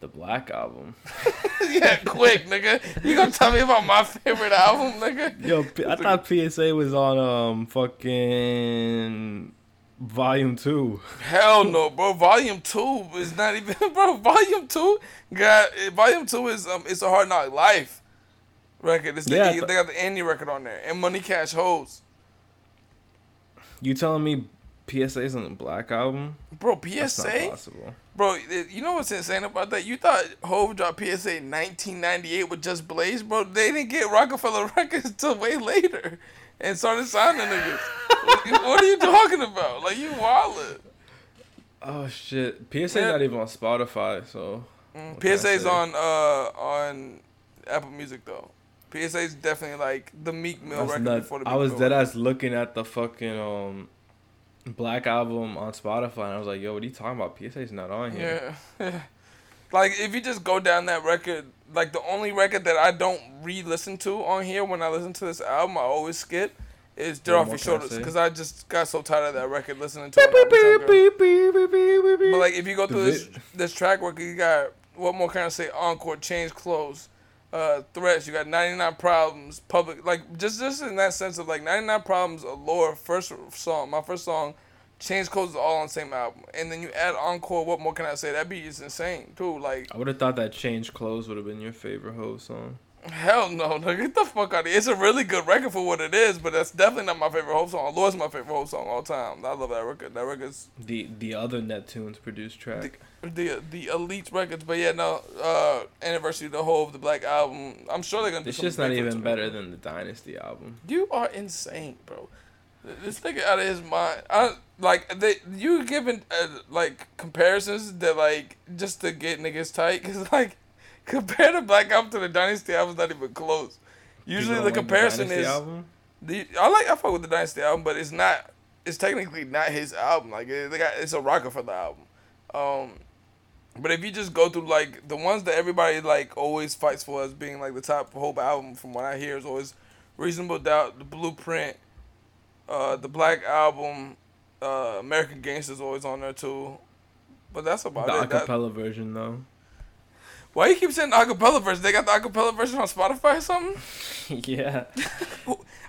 The Black album. yeah, quick, nigga. You gonna tell me about my favorite album, nigga? Yo, I thought PSA was on um fucking volume two. Hell no, bro. Volume two is not even, bro. Volume two got volume two is um, it's a hard knock life record. It's the, Yeah, I they th- got the Andy record on there and Money Cash Hoes. You telling me PSA is on the Black album? Bro, PSA, bro. You know what's insane about that? You thought Hove dropped PSA in 1998 with Just Blaze, bro. They didn't get Roc-A-Fella Records till way later, and started signing niggas. what, what are you talking about? Like you wildin'. Oh shit, PSA's Yeah. not even on Spotify, so Mm, What can I PSA's on uh on Apple Music though. PSA's definitely like the Meek Mill that's record nuts. before the I was Mill dead record. ass looking at the fucking um Black album on Spotify, and I was like, "Yo, what are you talking about? PSA's not on here." Yeah. like if you just go down that record, like the only record that I don't re-listen to on here when I listen to this album, I always skip is "Dirt Off Your Shoulders" because I just got so tired of that record listening to it. every time, girl. But like if you go through this this track record, you got what more can I say? Encore, change clothes, uh, threats. You got 99 problems, public. Like just just in that sense of like 99 problems, Allure, first song, my first song, change clothes is all on the same album, and then you add Encore. What more can I say? That beat is insane too. Like I would have thought that "Change Clothes" would have been your favorite Hove song. hell no, no, get the fuck out of here. It's a really good record for what it is, but that's definitely not my favorite Hove song. Allure's my favorite Hove song all time. I love that record. That record's The the other Neptunes produced track. the the elite records, but yeah, no. Uh, anniversary of the whole of the Black album. I'm sure they're gonna. It's do just not even better than the Dynasty album. You are insane, bro. This nigga out of his mind. I like they. You giving uh, like comparisons that like just to get niggas tight, cause like compared to Black album to the Dynasty album, not even close. Usually the like comparison Dynasty is. album? The, I like I fuck with the Dynasty album, but it's not. It's technically not his album. Like it, got it's a Roc-A-Fella album. Um, but if you just go through like the ones that everybody like always fights for as being like the top Hove album, from what I hear, is always Reasonable Doubt, The Blueprint, uh, the Black album, uh, American Gangster's always on there too. But that's about The it. That- acapella version though. why you keep saying the acapella version? They got the acapella version on Spotify or something? yeah.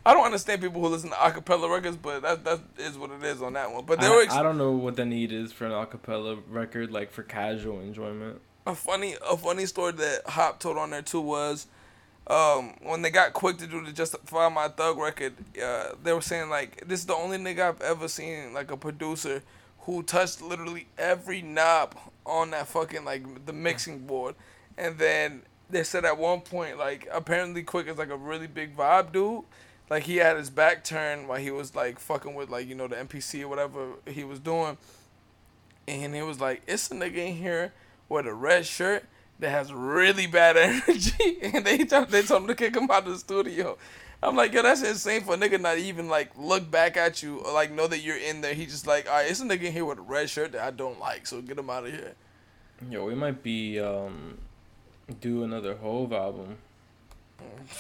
I don't understand people who listen to acapella records, but that that is what it is on that one. But I, were ex- I don't know what the need is for an acapella record, like for casual enjoyment. a funny a funny story that Hop told on there too was um, when they got Quik to do the Justify My Thug record, uh, they were saying like this is the only nigga I've ever seen like a producer who touched literally every knob on that fucking like the mixing board, and then they said at one point like apparently Quik is like a really big vibe dude. Like he had his back turned while he was like fucking with like you know the MPC or whatever he was doing, and he was like, "It's a nigga in here with a red shirt that has really bad energy," and they told, they told him to kick him out of the studio. I'm like, yo, that's insane for a nigga not even like look back at you or like know that you're in there. He just like, all right, it's a nigga in here with a red shirt that I don't like, so get him out of here. Yo, we might be um do another Hove album.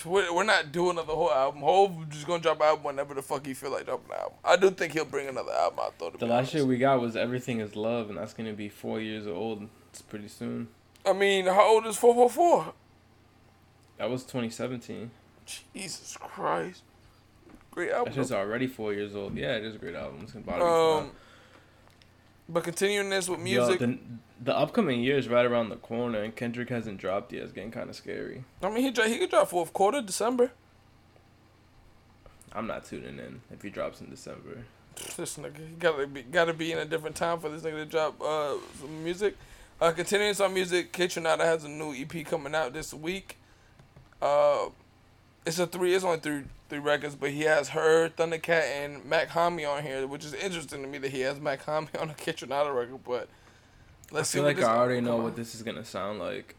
We're, we're not doing another whole album. Hove just gonna drop an album whenever the fuck he feel like dropping an album. I do think he'll bring another album out though. The last honest. shit we got was Everything Is Love, and that's gonna be four years old. It's pretty soon. I mean, how old is four four four? That was 2017. Jesus Christ, great album. though. already four years old. Yeah, it is a great album. It's gonna bother me Um, but continuing this with that. Yo, music, the, the upcoming year is right around the corner, and Kendrick hasn't dropped yet. It's getting kind of scary. I mean, he he could drop fourth quarter December. I'm not tuning in if he drops in December. This nigga he gotta be gotta be in a different time for this nigga to drop uh some music. Uh, continuing some music, Kaytranada has a new EP coming out this week. Uh, it's a three. It's only three three records, but he has her, Thundercat, and Mach-Hommy on here, which is interesting to me that he has Mach-Hommy on a Kaytranada record. But let's I see. feel like this I already know come what this is gonna sound like.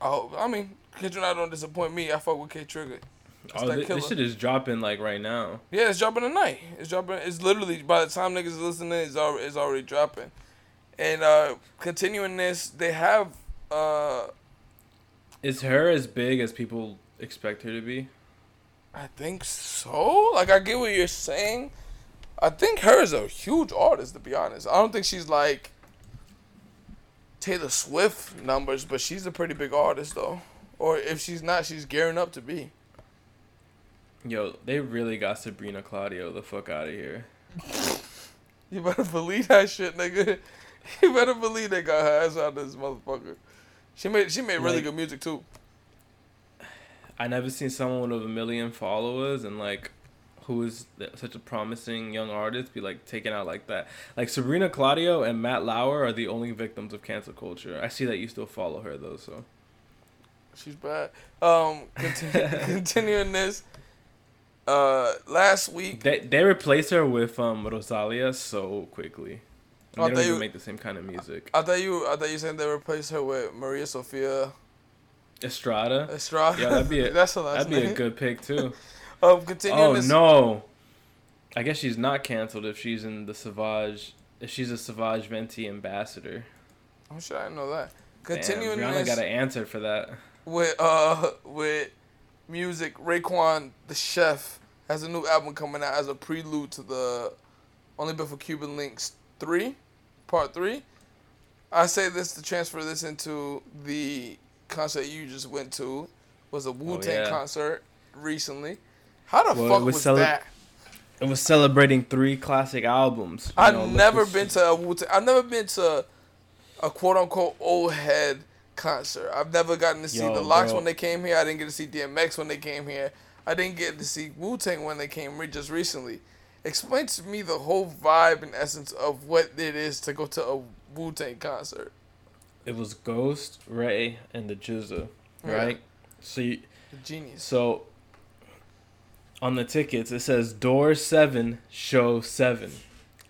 Oh, I mean, Kaytranada don't disappoint me. I fuck with K Trigger. Oh, that this shit is dropping like right now. Yeah, it's dropping tonight. It's dropping. It's literally by the time niggas listening, it's already it's already dropping. And uh continuing this, they have uh Is her as big as people expect her to be? I think so. Like I get what you're saying. I think her is a huge artist to be honest. I don't think she's like Taylor Swift numbers, but she's a pretty big artist though. Or if she's not, she's gearing up to be. Yo, they really got Sabrina Claudio the fuck out of here. You better believe that shit, nigga. You better believe they got her ass out of this motherfucker. She made she made really Like- good music too. I never seen someone with a million followers and like who is such a promising young artist be like taken out like that. Like Sabrina Claudio and Matt Lauer are the only victims of cancel culture. I see that you still follow her though, so She's bad. Um, continue, continuing this. Uh, last week, they they replace her with um Rosalia so quickly. And Oh, they don't even make the same kind of music. I thought you I thought you said they replaced her with Maria Sofia Estrada, Estrada. Yeah, that'd be a- That's a last that'd be a good pick too. Um, continuing Oh this. no, I guess she's not canceled if she's in the Savage. If she's a Savage Fenty ambassador. Oh shit, I didn't know that. Damn, Continuing Rihanna this got an answer for that. with uh with music, Raekwon the chef has a new album coming out as a prelude to the Only Built 4 Cuban Linx three, part three. I say this to transfer this into the concert you just went to was a Wu Tang Oh, yeah. concert recently. How the Well, fuck was was, cele- that? It was celebrating three classic albums. I've know, never been to a Wu Tang. I've never been to a quote unquote old head concert. I've never gotten to see Yo, the Lox bro. when they came here. I didn't get to see DMX when they came here. I didn't get to see Wu Tang when they came re- just recently. Explain to me the whole vibe and essence of what it is to go to a Wu Tang concert. It was Ghost, Ray, and the GZA, Yeah. right? So, you, Genius. so on the tickets it says door seven, show seven,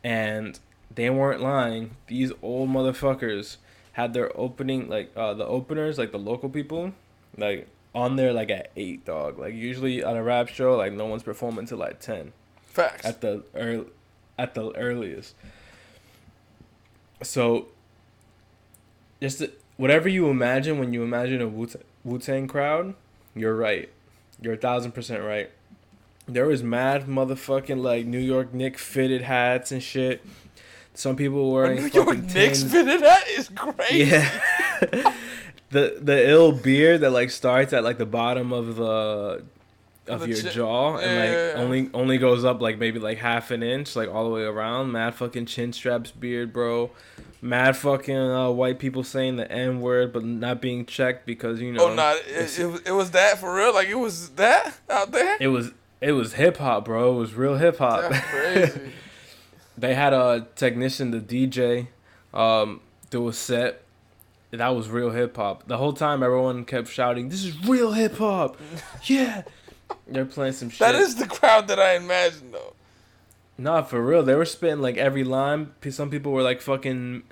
and they weren't lying. These old motherfuckers had their opening like uh the openers like the local people like on there like at eight dog like usually on a rap show like no one's performing till like ten Facts. at the early, at the earliest. So, just the- whatever you imagine when you imagine a Wu Tang crowd, you're right. You're a thousand percent right. There was mad motherfucking like New York Nick fitted hats and shit. Some people a wearing New York Knicks tins- fitted that is crazy. yeah. the the ill beard that like starts at like the bottom of the of The your jaw and like Yeah, yeah, yeah. only only goes up like maybe like half an inch like all the way around. Mad fucking chin straps beard, bro. Mad fucking uh, white people saying the n word but not being checked because you know Oh no, it, it, was- it was that for real. Like it was that out there. it was it was hip hop, bro. It was real hip hop. Crazy. they had a technician, the DJ, um, do a set. That was real hip hop. The whole time, everyone kept shouting, "This is real hip hop!" yeah, they're playing some shit. that is the crowd that I imagined though. Nah, for real. They were spitting like every line. Some people were like fucking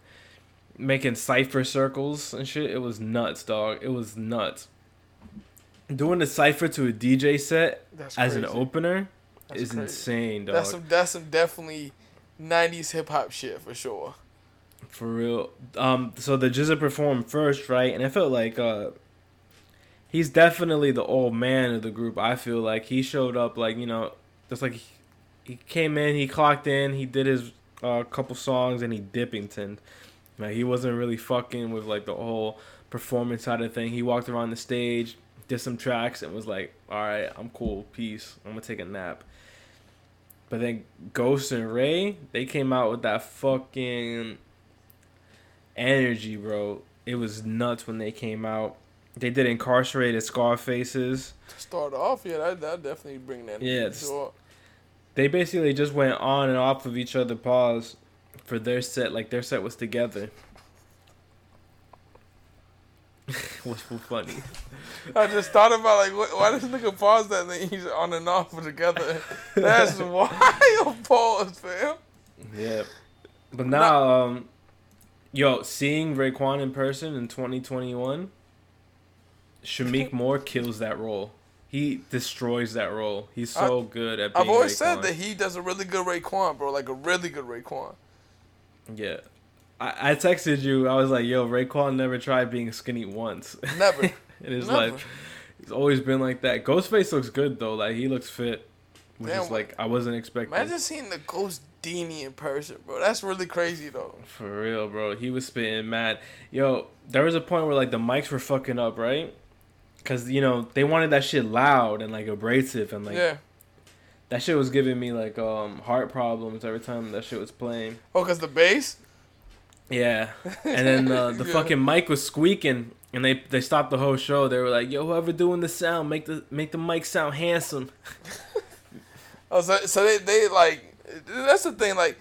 making cipher circles and shit. It was nuts, dog. It was nuts. Doing the cipher to a DJ set That's as an opener That's is crazy. insane, dog. That's some that's some definitely '90s hip hop shit for sure. For real. Um. So the GZA performed first, right? And it felt like uh, he's definitely the old man of the group. I feel like he showed up like you know, just like he, he came in, he clocked in, he did his uh, couple songs, and he dippington. Like he wasn't really fucking with like the whole performance side of thing. He walked around the stage, did some tracks, and was like, "All right, I'm cool, peace. I'm gonna take a nap." But then Ghost and Ray, they came out with that fucking energy, bro. It was nuts when they came out. They did incarcerated Scarfaces. To start off, yeah, that that definitely bring that. Yeah, sure. They basically just went on and off of each other pause for their set, like their set was together. was so funny. I just thought about like, what, why does nigga pause that and then he's on and off together? That's wild pause, fam. Yeah. But now, um, yo, seeing Raekwon in person in 2021, Shameik Moore kills that role. He destroys that role. He's so good at. Being I've always said that he does a really good Raekwon, bro. Like a really good Raekwon. Yeah. I, I texted you. I was like, "Yo, Raekwon never tried being skinny once Never. in his Never. life. He's always been like that. Ghostface looks good though. Like he looks fit, which Damn, is like I wasn't expecting. Imagine seeing the Ghost Dini in person, bro. That's really crazy though. For real, bro. He was spitting mad. Yo, there was a point where like the mics were fucking up, right? Cause you know they wanted that shit loud and like abrasive and like yeah. that shit was giving me like um heart problems every time that shit was playing. Oh, cause the bass. Yeah, and then uh, the Yeah. fucking mic was squeaking, and they they stopped the whole show. They were like, "Yo, whoever doing the sound, make the make the mic sound handsome." Oh, so, so they, they like that's the thing. Like,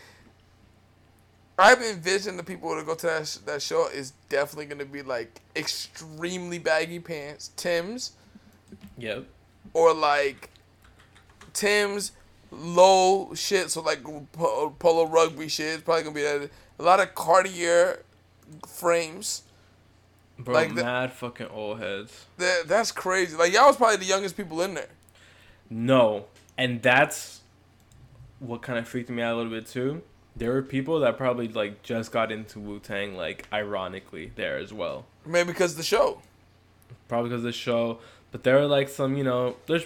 I've envisioned the people that go to that, sh- that show is definitely gonna be like extremely baggy pants, Tim's, Yep. or like Tim's low shit. So like po- polo rugby shit. It's probably gonna be that. A lot of Cartier frames. Bro, Like the- mad fucking old heads. That that's crazy. Like y'all was probably the youngest people in there. No, and that's what kind of freaked me out a little bit too. There were people that probably like just got into Wu Tang, like ironically there as well, Maybe because the show. probably because the show. But there were like some, you know, there's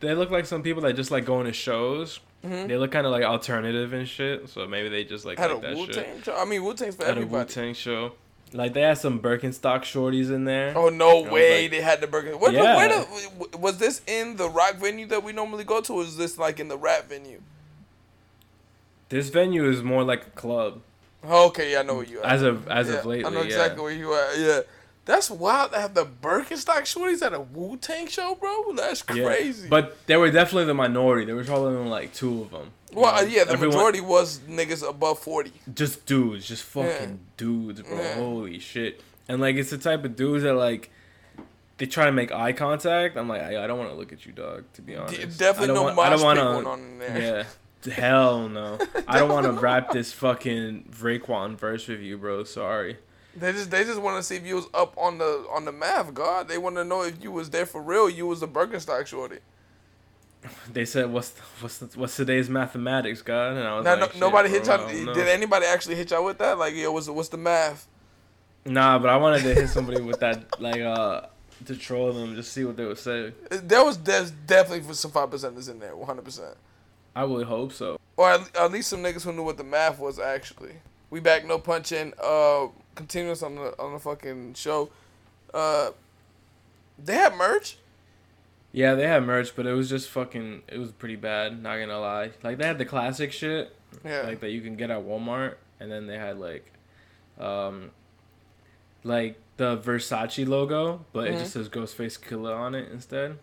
they look like some people that just like going to shows. Mm-hmm. They look kind of like alternative and shit, so maybe they just like Had a like that Wu. Tang show. I mean Wu Tang's for At a Wu. Tang show, like they had some Birkenstock shorties in there. Oh no way! like- they had the. What, Yeah. where the, was this in the rock venue that we normally go to? Or is this like in the rap venue? This venue is more like a club Oh, okay, yeah, I know where you at. as of as yeah, of lately. I know yeah. exactly where you at. Yeah, that's wild to have the Birkenstock shorties at a Wu Tang show, bro. That's Yeah. crazy. But they were definitely the minority. There was probably only like two of them. well, uh, yeah, the Everyone- majority was niggas above forty. just dudes, just fucking Yeah. dudes, bro. Yeah. Holy shit! And like, it's the type of dudes that like they try to make eye contact. I'm like, I, I don't want to look at you, dog. To be honest, definitely I don't no want- I don't wanna- going on in there. Yeah, hell no. I don't want to rap this fucking Raekwon verse with you, bro. Sorry. They just they just want to see if you was up on the on the math, God. They want to know if you was there for real. You was the Birkenstock shorty. They said, "What's what's what's today's mathematics, God?" And I was Now, like, no, nobody bro, hit y'all. don't. Did anybody actually hit y'all with that? Like, yo, what's what's the math? Nah, but I wanted to hit somebody with that, like, uh, to troll them, just see what they would say. There was there's definitely for some five percenters in there, one hundred percent, I would hope so. or at, at least some niggas who knew what the math was actually. We back no punching. Uh, continuous on the on the fucking show. Uh, they had merch. Yeah, they had merch, but it was just fucking. It was pretty bad. Not gonna lie. Like they had the classic shit, Yeah. like that you can get at Walmart, and then they had like, um, like the Versace logo, but it Mhm. just says Ghostface Killah on it instead.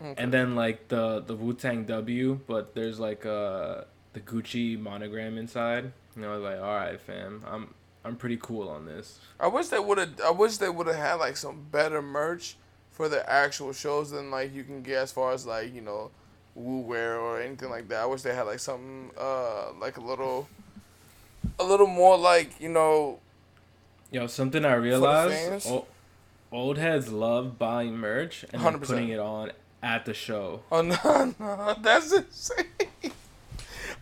Okay. And then like the the Wu Tang W, but there's like uh the Gucci monogram inside. You know, like all right, fam, I'm I'm pretty cool on this. I wish they would have. I wish they would have had like some better merch for the actual shows than like you can get as far as like you know, Wu Wear or anything like that. I wish they had like something uh like a little, a little more like you know. Yo, something I fans? realized: o- old heads love buying merch and then 100%. putting it on at the show. Oh no, no, that's insane.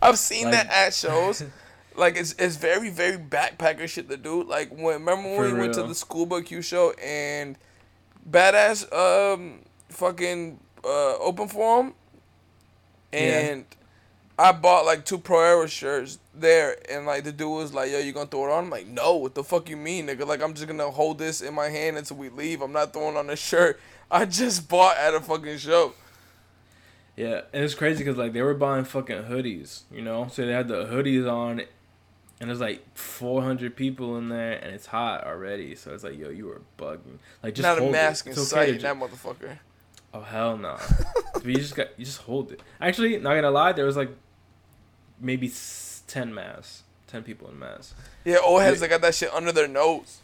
I've seen Like- that at shows. Like it's it's very very backpacker shit to do. Like when remember when we went to real. the Schoolboy Q show and Bada$$ um fucking uh open forum and I bought like two Pro Era shirts there and like the dude was like, Yo, you gonna throw it on? I'm like, No, what the fuck you mean, nigga? Like I'm just gonna hold this in my hand until we leave. I'm not throwing on a shirt I just bought at a fucking show. Yeah, and it's crazy because like they were buying fucking hoodies, you know. So they had the hoodies on, and there's like 400 people in there, and it's hot already. So it's like, yo, you were bugging. Like just not a hold it. mask in okay sight, that motherfucker. Oh hell no! but you just got you just hold it. Actually, not gonna lie, there was like maybe ten masks, ten people in masks. Yeah, old heads that got that shit under their nose.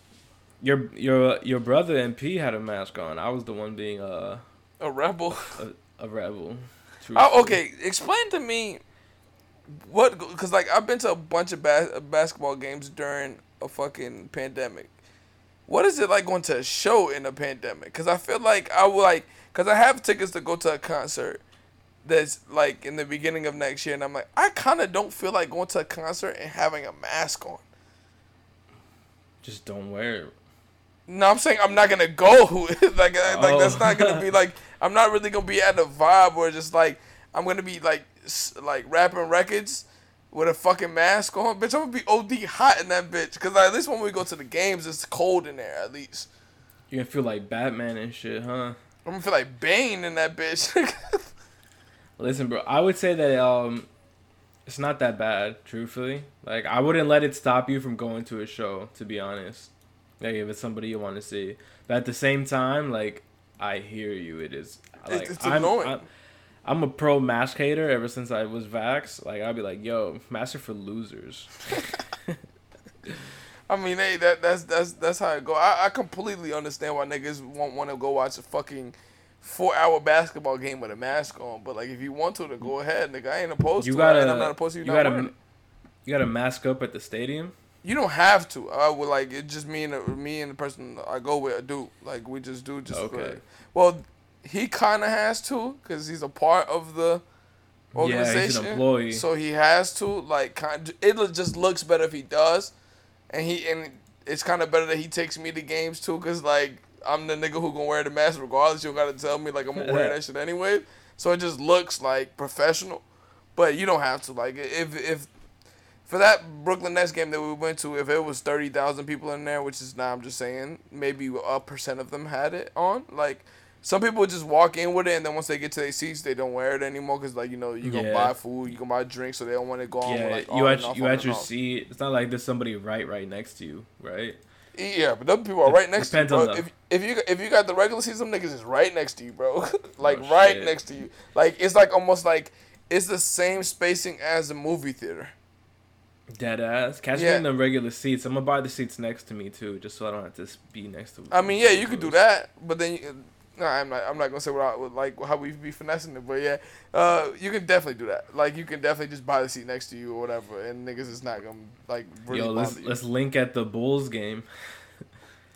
Your your your brother MP had a mask on. I was the one being a A rebel. a, a rebel. Oh, okay, explain to me what because like I've been to a bunch of bas- basketball games during a fucking pandemic, what is it like going to a show in a pandemic? Because I feel like I would like, because I have tickets to go to a concert that's like in the beginning of next year, and I'm like, I kind of don't feel like going to a concert and having a mask on. Just don't wear it. No, I'm saying I'm not gonna go. like, like that's Oh. not gonna be like I'm not really gonna be at the vibe where just like I'm gonna be like like rapping records with a fucking mask on. Bitch, I'm gonna be OD hot in that bitch. Cause at least when we go to the games, it's cold in there. At least You're gonna feel like Batman and shit, huh? I'm gonna feel like Bane in that bitch. Listen, bro, I would say that um, it's not that bad, truthfully. Like, I wouldn't let it stop you from going to a show, to be honest. Like, if it's somebody you want to see, but at the same time, like, I hear you. It is like it's I'm, annoying. I'm, I'm a pro mask hater ever since I was vax. Like, I'd be like, yo, masks are for losers. I mean, hey, that that's that's that's how it go. I, I completely understand why niggas won't want to go watch a fucking four hour basketball game with a mask on. But like, if you want to, to go ahead, nigga. I ain't opposed You to gotta, it, I'm not opposed to you, you gotta, you gotta mask up at the stadium. You don't have to. I would like it. Just me and the, me and the person I go with do. Like we just do. Just Okay. well, he kind of has to because he's a part of the organization. Yeah, he's an organization. employee. So he has to. Like, kind. It just looks better if he does, and he and it's kind of better that he takes me to games too. Cause like I'm the nigga who gonna wear the mask regardless. You don't gotta tell me like I'm gonna wear that shit anyway. So it just looks like professional, but you don't have to. Like if if for that Brooklyn Nets game that we went to, if it was thirty thousand people in there, which is not, I'm just saying, maybe a percent of them had it on. Like some people just walk in with it, and then once they get to their seats, they don't wear it anymore because like you know you gonna Yeah. buy food, you can buy drinks, so they don't want to go on. Yeah, with, like, you at you at your seat. It's not like there's somebody right right next to you, right? Yeah, but them people are right next to you, depends bro. If, if you if you got the regular season, niggas is right next to you, bro. like Oh, right next to you. Like it's like almost like it's the same spacing as a movie theater. Dead ass. Catch Yeah. me in the regular seats. I'm gonna buy the seats next to me too, just so I don't have to be next to. I mean, yeah, you could do that, but then you, no, I'm not. I'm not gonna say what I, what, like how we be finessing it, but yeah, uh, you can definitely do that. Like you can definitely just buy the seat next to you or whatever, and niggas is not gonna like really Yo, let's you. let's link at the Bulls game.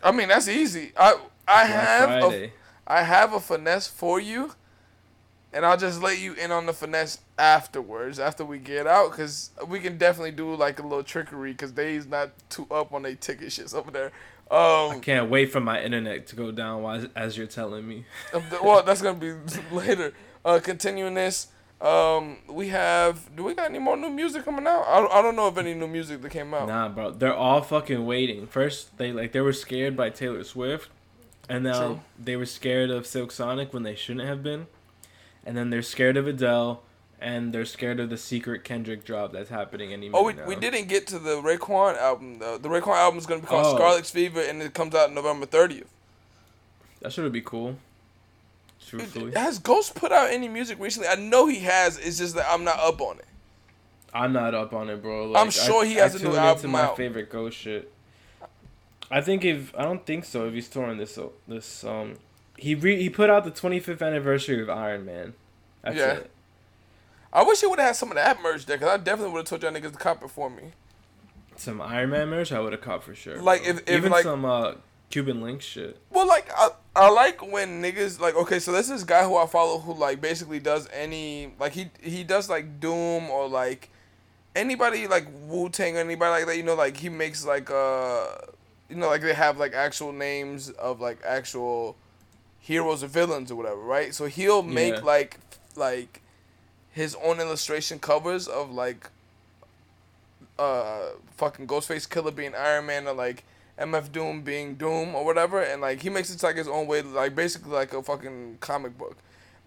I mean, that's easy. I I Black have a. I have a finesse for you, and I'll just let you in on the finesse afterwards, after we get out, because we can definitely do like a little trickery, because they's not too up on their ticket shits over there. Um, I Can't wait for my internet to go down while, as you're telling me. Um, well, that's gonna be later. Uh, continuing this, um, we have. Do we got any more new music coming out? I don't, I don't know of any new music that came out. Nah, bro, they're all fucking waiting. First, they like they were scared by Taylor Swift, and now True. they were scared of Silk Sonic when they shouldn't have been, and then they're scared of Adele, and they're scared of the secret Kendrick drop that's happening any Oh, we, we didn't get to the Raekwon album. though. the Raekwon album is gonna be called Oh. Scarlet's Fever, and it comes out November thirtieth. That should be cool. Truthfully, Has Ghost put out any music recently? I know he has. It's just that I'm not up on it. I'm not up on it, bro. Like, I'm sure he has a a new Into album my out. favorite Ghost shit. I think if I don't think so. If he's touring this this um, he re, he put out the 25th anniversary of Iron Man. That's Yeah. it. I wish he would have had some of that merch there, cause I definitely would have told y'all niggas to cop it for me. Some Iron Man merch, I would have caught for sure. Like, bro. if- if, even like- some uh Cuban Link shit. Well, like I, I like when niggas like okay, so there's this guy who I follow who like basically does any like he he does like Doom or like anybody like Wu Tang or anybody like that. You know, like he makes like uh you know like they have like actual names of like actual heroes or villains or whatever, right? So he'll make Yeah. like like his own illustration covers of like uh fucking Ghostface Killah being Iron Man or like MF Doom being Doom or whatever, and like he makes it like his own way, like basically like a fucking comic book.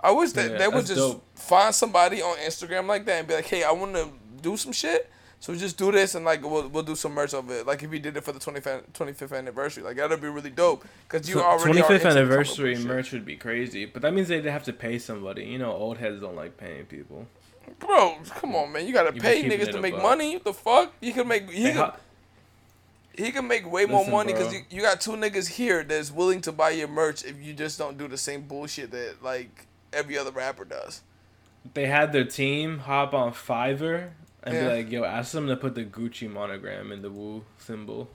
I wish that Yeah, they would just dope. find somebody on Instagram like that and be like, hey, I want to do some shit. So just do this and like we'll, we'll do some merch of it. Like if he did it for the 25th, 25th anniversary, like that'd be really dope. Cause you So already are 25th into the comic anniversary merch would be crazy, but that means they'd have to pay somebody. You know, old heads don't like paying people. Bro, come on, man. You gotta You pay niggas to make money. What the fuck? He can make he Hey, could, he can make way more money because you, you got two niggas here that's willing to buy your merch if you just don't do the same bullshit that like every other rapper does. they had their team hop on Fiverr and Yeah. be like, "Yo, ask them to put the Gucci monogram in the Wu symbol."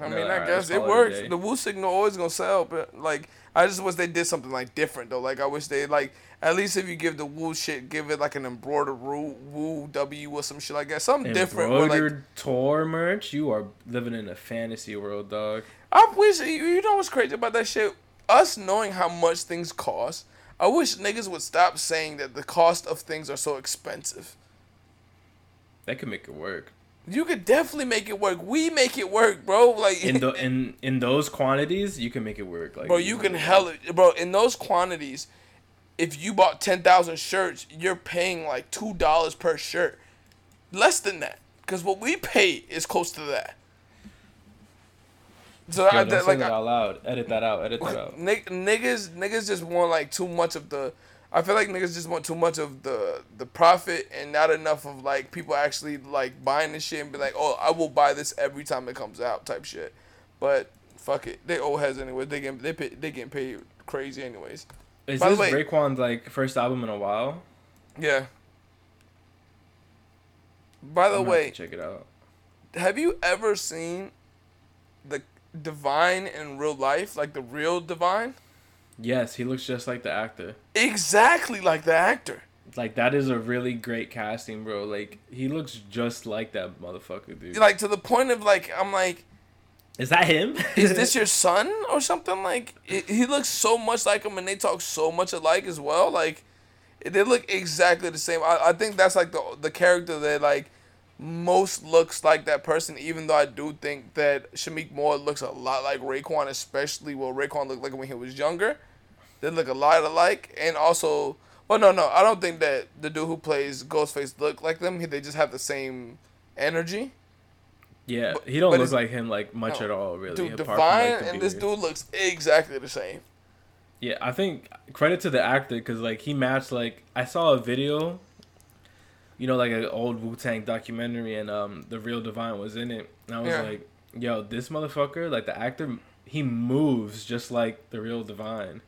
I No, mean, I alright, guess it works. the Wu signal always gonna sell, but like, I just wish they did something like different though. Like, I wish they like at least if you give the Wu shit, give it like an embroidered Wu, Wu W or some shit like that. Something different. Where, like, Embroidered tour merch. You are living in a fantasy world, dog. I wish you you know what's crazy about that shit? Us knowing how much things cost. I wish niggas would stop saying that the cost of things are so expensive. That could make it work. You could definitely make it work. We make it work, bro. Like In the in in those quantities, you can make it work. Like, bro, you can hell it, bro. In those quantities, if you bought ten thousand shirts, you're paying like two dollars per shirt, less than that. Cause what we pay is close to that. So Yo, I, don't that, say like that out loud. Edit that out. Edit that out. Nig- niggas niggas just want like too much of the I feel like niggas just want too much of the the profit and not enough of like people actually like buying this shit and be like, "Oh, I will buy this every time it comes out" type shit. But fuck it. They old heads anyway. They get they pay, they getting paid crazy anyways. Is By this way- Raekwon's like first album in a while? Yeah. By the way, check it out. have you ever seen the Divine in real life, like the real Divine? Yes, he looks just like the actor. Exactly like the actor. Like that is a really great casting, bro. Like he looks just like that motherfucker, dude. Like to the point of like I'm like is that him? is this your son or something? Like it, he looks so much like him, and they talk so much alike as well. Like they look exactly the same. I, I think that's like the the character that like most looks like that person. Even though I do think that Shameik Moore looks a lot like Raekwon, especially what Raekwon looked like when he was younger. They look a lot alike, and also, well, no, no, I don't think that the dude who plays Ghostface look like them. They just have the same energy. yeah, But- he don't look like him like much no. at all, really. Dude, apart from, Divine like, and this dude looks exactly the same. Yeah, I think credit to the actor because like he matched like I saw a video, you know, like an old Wu Tang documentary, and um the real Divine was in it, and I was Yeah. like, yo, this motherfucker, like the actor, he moves just like the real Divine.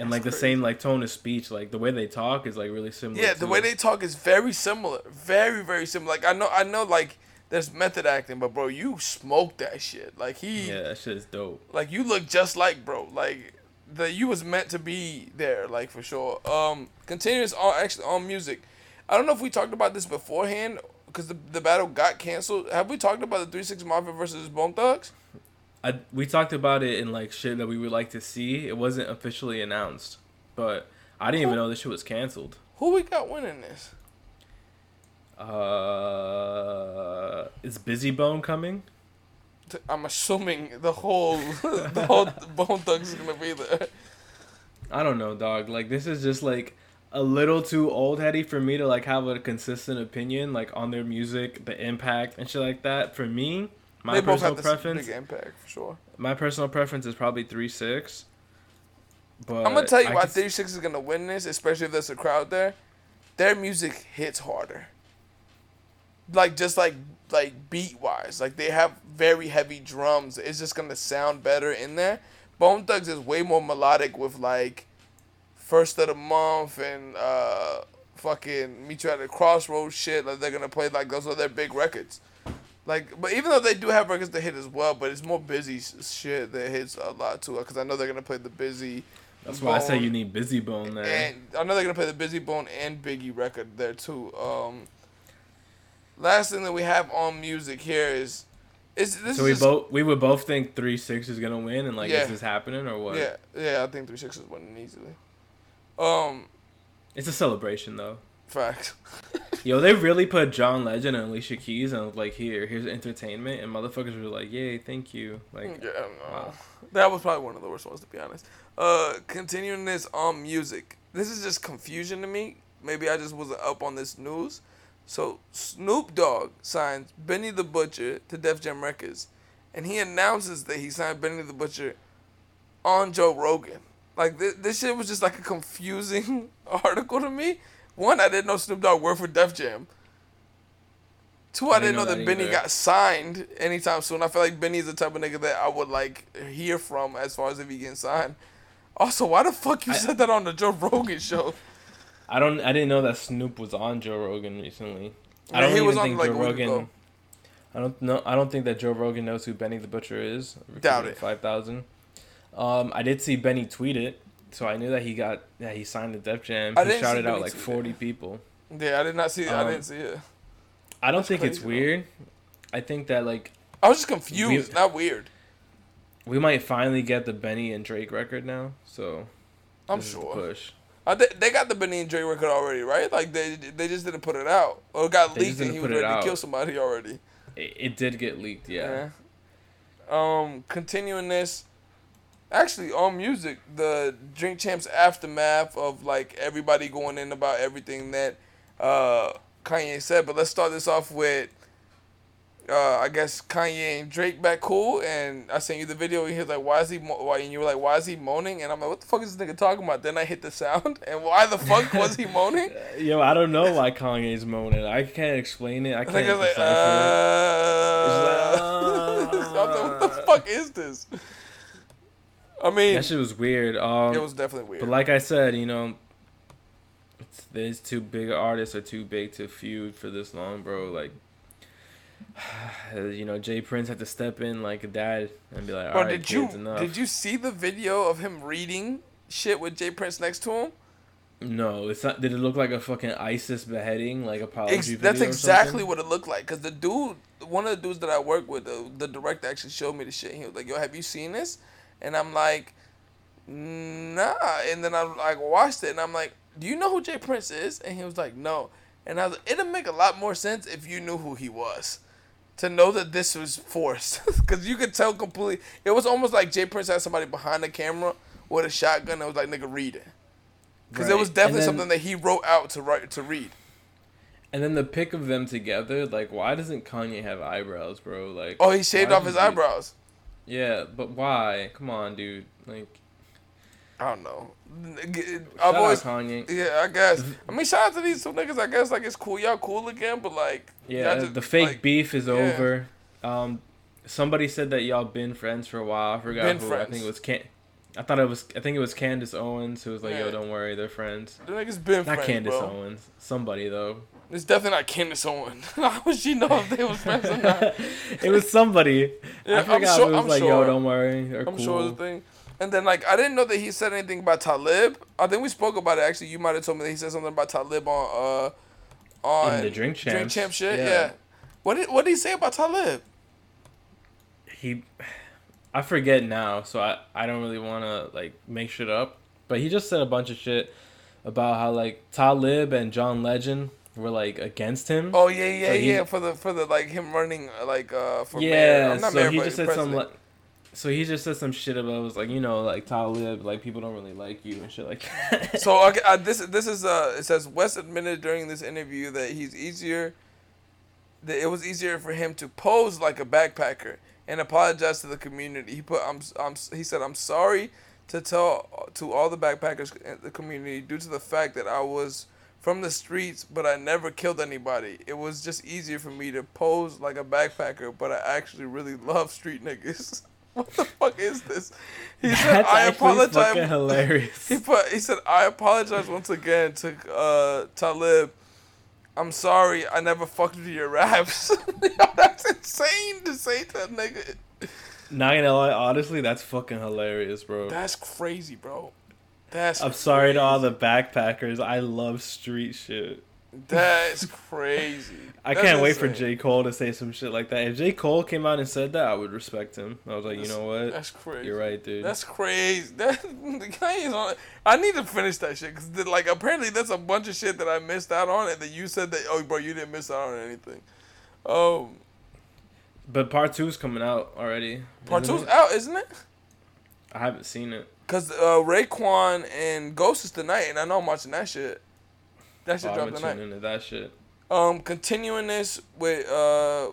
And That's like the crazy. same like tone of speech, like the way they talk is like really similar. Yeah, the way they talk is very similar, very very similar. Like I know, I know, like there's method acting, but bro, you smoke that shit. Like he, Yeah, that shit is dope. like you look just like bro. Like the you was meant to be there, like for sure. Um, continuous on actually on music. I don't know if we talked about this beforehand because the the battle got canceled. Have we talked about the Three Six Mafia versus Bone Thugs? I we talked about it in like shit that we would like to see. It wasn't officially announced, but I didn't even know this shit was canceled. Who we got winning this? Uh, is Bizzy Bone coming? I'm assuming the whole the whole Bone Thugs is gonna be there. I don't know, dog. Like this is just like a little too old heady for me to like have a consistent opinion like on their music, the impact and shit like that. For me, my they personal preference, big impact for sure. my personal preference is probably three six. But I'm gonna tell you I why three six is gonna win this, especially if there's a crowd there. Their music hits harder. Like just like like beat wise, like they have very heavy drums. It's just gonna sound better in there. Bone Thugs is way more melodic with like first of the month and uh fucking meet you at the crossroads shit. Like they're gonna play like those are their big records. Like, but even though they do have records that hit as well, but it's more Bizzy shit that hits a lot too. Because I know they're gonna play the Bizzy. That's why I say you need Bizzy Bone there. And I know they're gonna play the Bizzy Bone and Biggie record there too. Um, last thing that we have on music here is, is this so is we just- both we would both think three six is gonna win, and like Yeah. is this happening or what? Yeah, yeah, I think three six is winning easily. Um, It's a celebration though. Facts. Yo, they really put John Legend and Alicia Keys and like here, here's entertainment, and motherfuckers were like, "Yay, thank you!" Like, Yeah, no. wow. That was probably one of the worst ones to be honest. Uh, continuing this on music. This is just confusion to me. Maybe I just wasn't up on this news. So Snoop Dogg signs Benny the Butcher to Def Jam Records, and he announces that he signed Benny the Butcher on Joe Rogan. Like this, this shit was just like a confusing article to me. One, I didn't know Snoop Dogg worked for Def Jam. Two, I, didn't know, that, Benny either. got signed anytime soon. I feel like Benny's the type of nigga that I would like hear from as far as if he getting signed. Also, why the fuck you I- said that on the Joe Rogan show? I don't, I didn't know that Snoop was on Joe Rogan recently. I don't he even was on, think like, Joe Rogan. I don't know. I don't think that Joe Rogan knows who Benny the Butcher is. Doubt it. Five thousand. Um, I did see Benny tweet it, so I knew that he got that he signed the Def Jam. I He shouted out like forty people. Yeah, I did not see. I Um, didn't see it. I don't That's think it's crazy, though. weird. I think that like I was just confused, We- not weird. we might finally get the Benny and Drake record now. So I'm this is the sure. push. I thi- they got the Benny and Drake record already, right? Like they they just didn't put it out, or it got They leaked and he was ready to kill somebody already. It, it did get leaked, yeah. Yeah. Um, continuing this, actually on music, the Drink Champs aftermath of like everybody going in about everything that uh Kanye said. But let's start this off with. Uh, I guess Kanye and Drake back cool, and I sent you the video. And he was like, "Why is he?" Mo-? Why? And you were like, "Why is he moaning?" And I'm like, "What the fuck is this nigga talking about?" Then I hit the sound, and why the fuck was he moaning? Yo, I don't know why Kanye's moaning. I can't explain it. I can't I was like, decipher it. uh, It's like, what the fuck is this? I mean, That shit was weird. Um, it was definitely weird. But like I said, you know, it's, these two big artists are too big to feud for this long, bro. Like, you know, J. Prince had to step in like a dad and be like, Bro, "All right, did you kids, enough." did you see the video of him reading shit with J. Prince next to him? No, it's not. Did it look like a fucking ISIS beheading, like apology Ex- that's exactly what it looked like. Cause the dude, one of the dudes that I work with, the, the director actually showed me the shit. He was like, "Yo, have you seen this?" And I'm like, "Nah." And then I like watched it, and I'm like, "Do you know who J. Prince is?" And he was like, "No." And I was like, "It'd make a lot more sense if you knew who he was." To know that this was forced, because you could tell completely. It was almost like J. Prince had somebody behind the camera with a shotgun. and was like, "Nigga, read it," because it was definitely then- something that he wrote out to write to read. And then the pic of them together, like, why doesn't Kanye have eyebrows, bro? Like, Oh, he shaved off his he- eyebrows. Yeah, but why? Come on, dude. Like, I don't know. I've shout always, Kanye. yeah, I guess. I mean, shout out to these two niggas. I guess like it's cool, y'all cool again, but like, Yeah, just, the fake like, beef is yeah. over. Um, somebody said that y'all been friends for a while. I forgot Been who. I think it was Can. I thought it was. I think it was Candace Owens who was like. "Yo, don't worry, they're friends." The niggas been Not friends, Candace bro. Owens. Somebody though. It's definitely not Candace Owens. How would she know if they was friends or not? it was somebody. Yeah, I I'm forgot. sure- it was I'm like, sure. "Yo, don't worry, they're I'm cool." sure the thing. And then like I didn't know that he said anything about Talib. I think we spoke about it. Actually, you might have told me that he said something about Talib on uh on In the Drink Champs. champ shit. Yeah. Yeah. What did what did he say about Talib? he I forget now, so I, I don't really want to like make shit up. But he just said a bunch of shit about how like Talib and John Legend were like against him. Oh yeah, yeah, So yeah. For the for the like him running uh, like uh for yeah, I'm not so mayor, he just said some like, so he just said some shit about it was like you know like Talib like people don't really like you and shit like that. So okay, uh, this this is uh it says West admitted during this interview that he's easier that it was easier for him to pose like a backpacker and apologized to the community. He put I'm I'm he said I'm sorry to tell to all the backpackers in the community due to the fact that I was from the streets but I never killed anybody. It was just easier for me to pose like a backpacker, but I actually really love street niggas. What the fuck is this? He said I apologize. hilarious. He put. He said, "I apologize once again to uh, Talib. I'm sorry. I never fucked with your raps. That's insane to say to a nigga. Not gonna lie, honestly, that's fucking hilarious, bro. That's crazy, bro. That's. I'm sorry to all the backpackers. I love street shit. That's crazy. I That's can't wait for. J. Cole to say some shit like that. If J. Cole came out and said that, I would respect him. I was like, you know what? That's crazy. You're right, dude. That's crazy. That the Kanye's on. I need to finish that shit because like apparently that's a bunch of shit that I missed out on, and that you said that oh bro you didn't miss out on anything. Um, But part two's coming out already. part two's it? out, isn't it? I haven't seen it. Cause uh, Raekwon and Ghost is tonight, and I know I'm watching that shit. That shit Oh, dropped tonight. into that shit. Um, continuing this with uh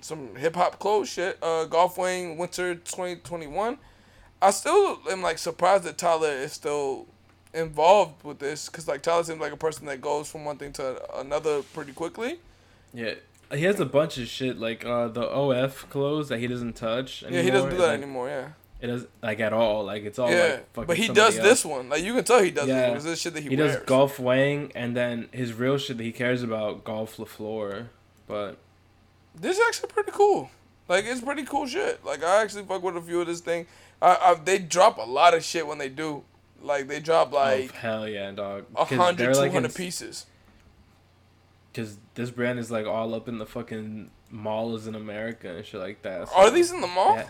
some hip hop clothes shit. Uh, Golf Wang Winter 2021. I still am like surprised that Tyler is still involved with this, cause like Tyler seems like a person that goes from one thing to another pretty quickly. Yeah, he has a bunch of shit like uh the OF clothes that he doesn't touch. Anymore. Yeah, he doesn't do that like, anymore. Yeah. It does like at all. Like it's all yeah, like fucking. but he does else. this one. Like you can tell he does Yeah. this this shit that he, He, wears. does golf Wang, and then his real shit that he cares about golf le Fleur. But This is actually pretty cool. Like it's pretty cool shit. Like I actually fuck with a few of this thing. I, I they drop a lot of shit when they do. Like they drop oh, like oh, hell yeah, dog. a 'Cause hundred, they're, like, pieces. Cause this brand is like all up in the fucking malls in America and shit like that. Are these in the mall? Yeah.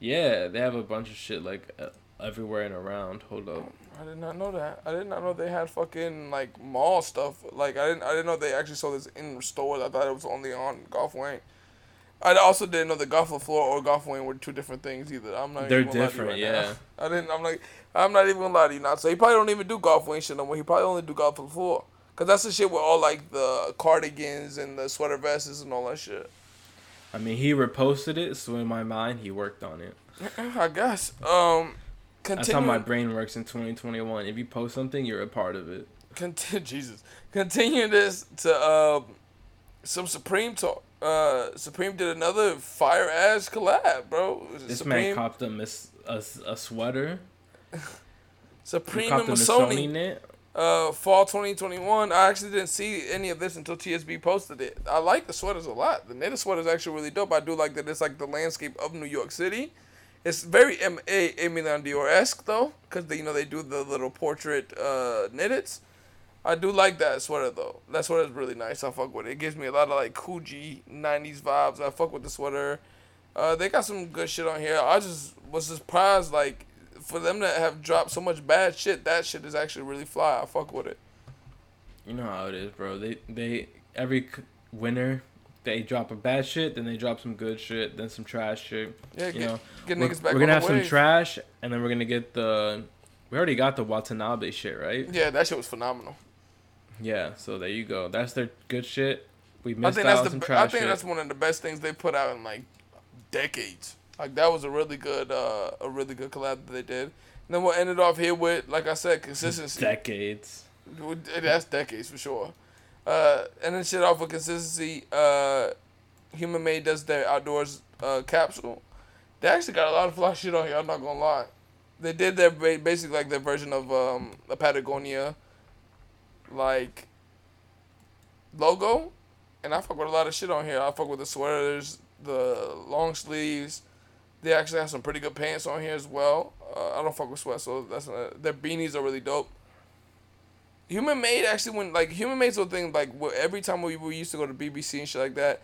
Yeah, they have a bunch of shit like uh, everywhere and around. Hold up. I did not know that. I did not know they had fucking like mall stuff. Like I didn't I didn't know they actually sold this in stores. I thought it was only on Golf Wang. I also didn't know that Golf Fleur or Golf Wang were two different things either. I'm not. They're even gonna lie to you different, right yeah. now. I didn't. I'm like. I'm not even gonna lie to you now. So he probably don't even do Golf Wang shit no more. He probably only do Golf Fleur. Cause that's the shit with all like the cardigans and the sweater vests and all that shit. I mean, he reposted it, so in my mind, he worked on it. I guess. Um. That's how my brain works in 2021. If you post something, you're a part of it. Continue. Jesus. Continue this to um some Supreme talk. Uh, Supreme did another fire ass collab, bro. This Supreme, man copped a, miss, a, a sweater. Supreme and a Missoni. Uh, fall 2021. I actually didn't see any of this until TSB posted it. I like the sweaters a lot. The knitted sweater is actually really dope. I do like that it's like the landscape of New York City. It's very M A Emilion Dior esque though, because you know they do the little portrait uh, knitted. I do like that sweater though. That sweater is really nice. I fuck with it. It gives me a lot of like Coogi '90s vibes. I fuck with the sweater. Uh, they got some good shit on here. I just was surprised like for them to have dropped so much bad shit. That shit is actually really fly. I fuck with it. You know how it is, bro. They they every winter they drop a bad shit, then they drop some good shit, then some trash shit. Yeah, you get, know, get we're, niggas back we're gonna have some trash, and then we're gonna get the. We already got the Watanabe shit, right? Yeah, that shit was phenomenal. Yeah. So there you go. That's their good shit. We I missed think out that's on the. some be- I trash think shit. that's one of the best things they put out in like decades. Like that was a really good, uh, a really good collab that they did. And then we'll end it off here with, like I said, consistency. Decades. That's decades for sure. Uh, and then shit off with consistency. Uh, Human Made does their outdoors uh, capsule. They actually got a lot of fly shit on here. I'm not gonna lie. They did their basically like their version of um, a Patagonia, like logo, and I fuck with a lot of shit on here. I fuck with the sweaters, the long sleeves. They actually have some pretty good pants on here as well. Uh, I don't fuck with sweats, so that's uh, their beanies are really dope. Human Made actually when like Human Made's a thing like every time we, we used to go to BBC and shit like that,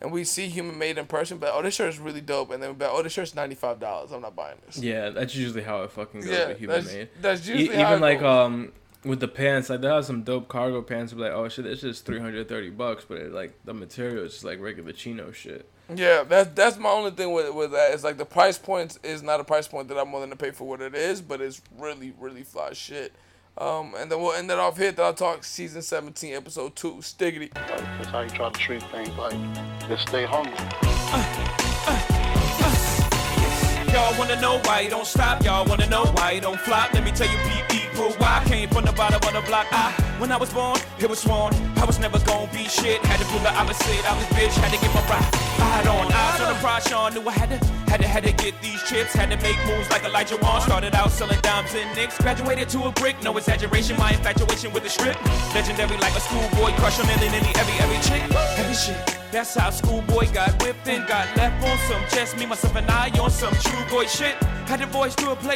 and we see Human Made in person, but oh this shirt is really dope, and then but oh this shirt's ninety five dollars. I'm not buying this. Yeah, that's usually how it fucking goes Yeah, with human that's, made. that's E- usually how even like goes. um with the pants, like they have some dope cargo pants. Be like, oh shit, this is three hundred thirty bucks, but it, like the material is just like regular chino shit. Yeah, that's that's my only thing with with that. It's like the price point is not a price point that I'm willing to pay for what it is, but it's really really fly shit. Um, and then we'll end it off here. That I'll talk season 17, episode two, Stiggity. That's how you try to treat things like just stay hungry. Y'all wanna know why you don't stop? Y'all wanna know why you don't flop? Let me tell you, PE crew, why I came from the bottom of the block. I, when I was born, it was sworn I was never gonna be shit. Had to prove the opposite. I was bitch, had to get my. I had on eyes on the prize, Sean knew I had to, had to, had to get these chips. Had to make moves like Elijah Wan. Started out selling dimes and nicks. Graduated to a brick, no exaggeration. My infatuation with the strip, legendary like a schoolboy. Crush on nearly, nearly every every chick. Heavy shit. That's how schoolboy got whipped and got left on some chest. Me, myself, and I on some true boy shit. Had the voice to a play.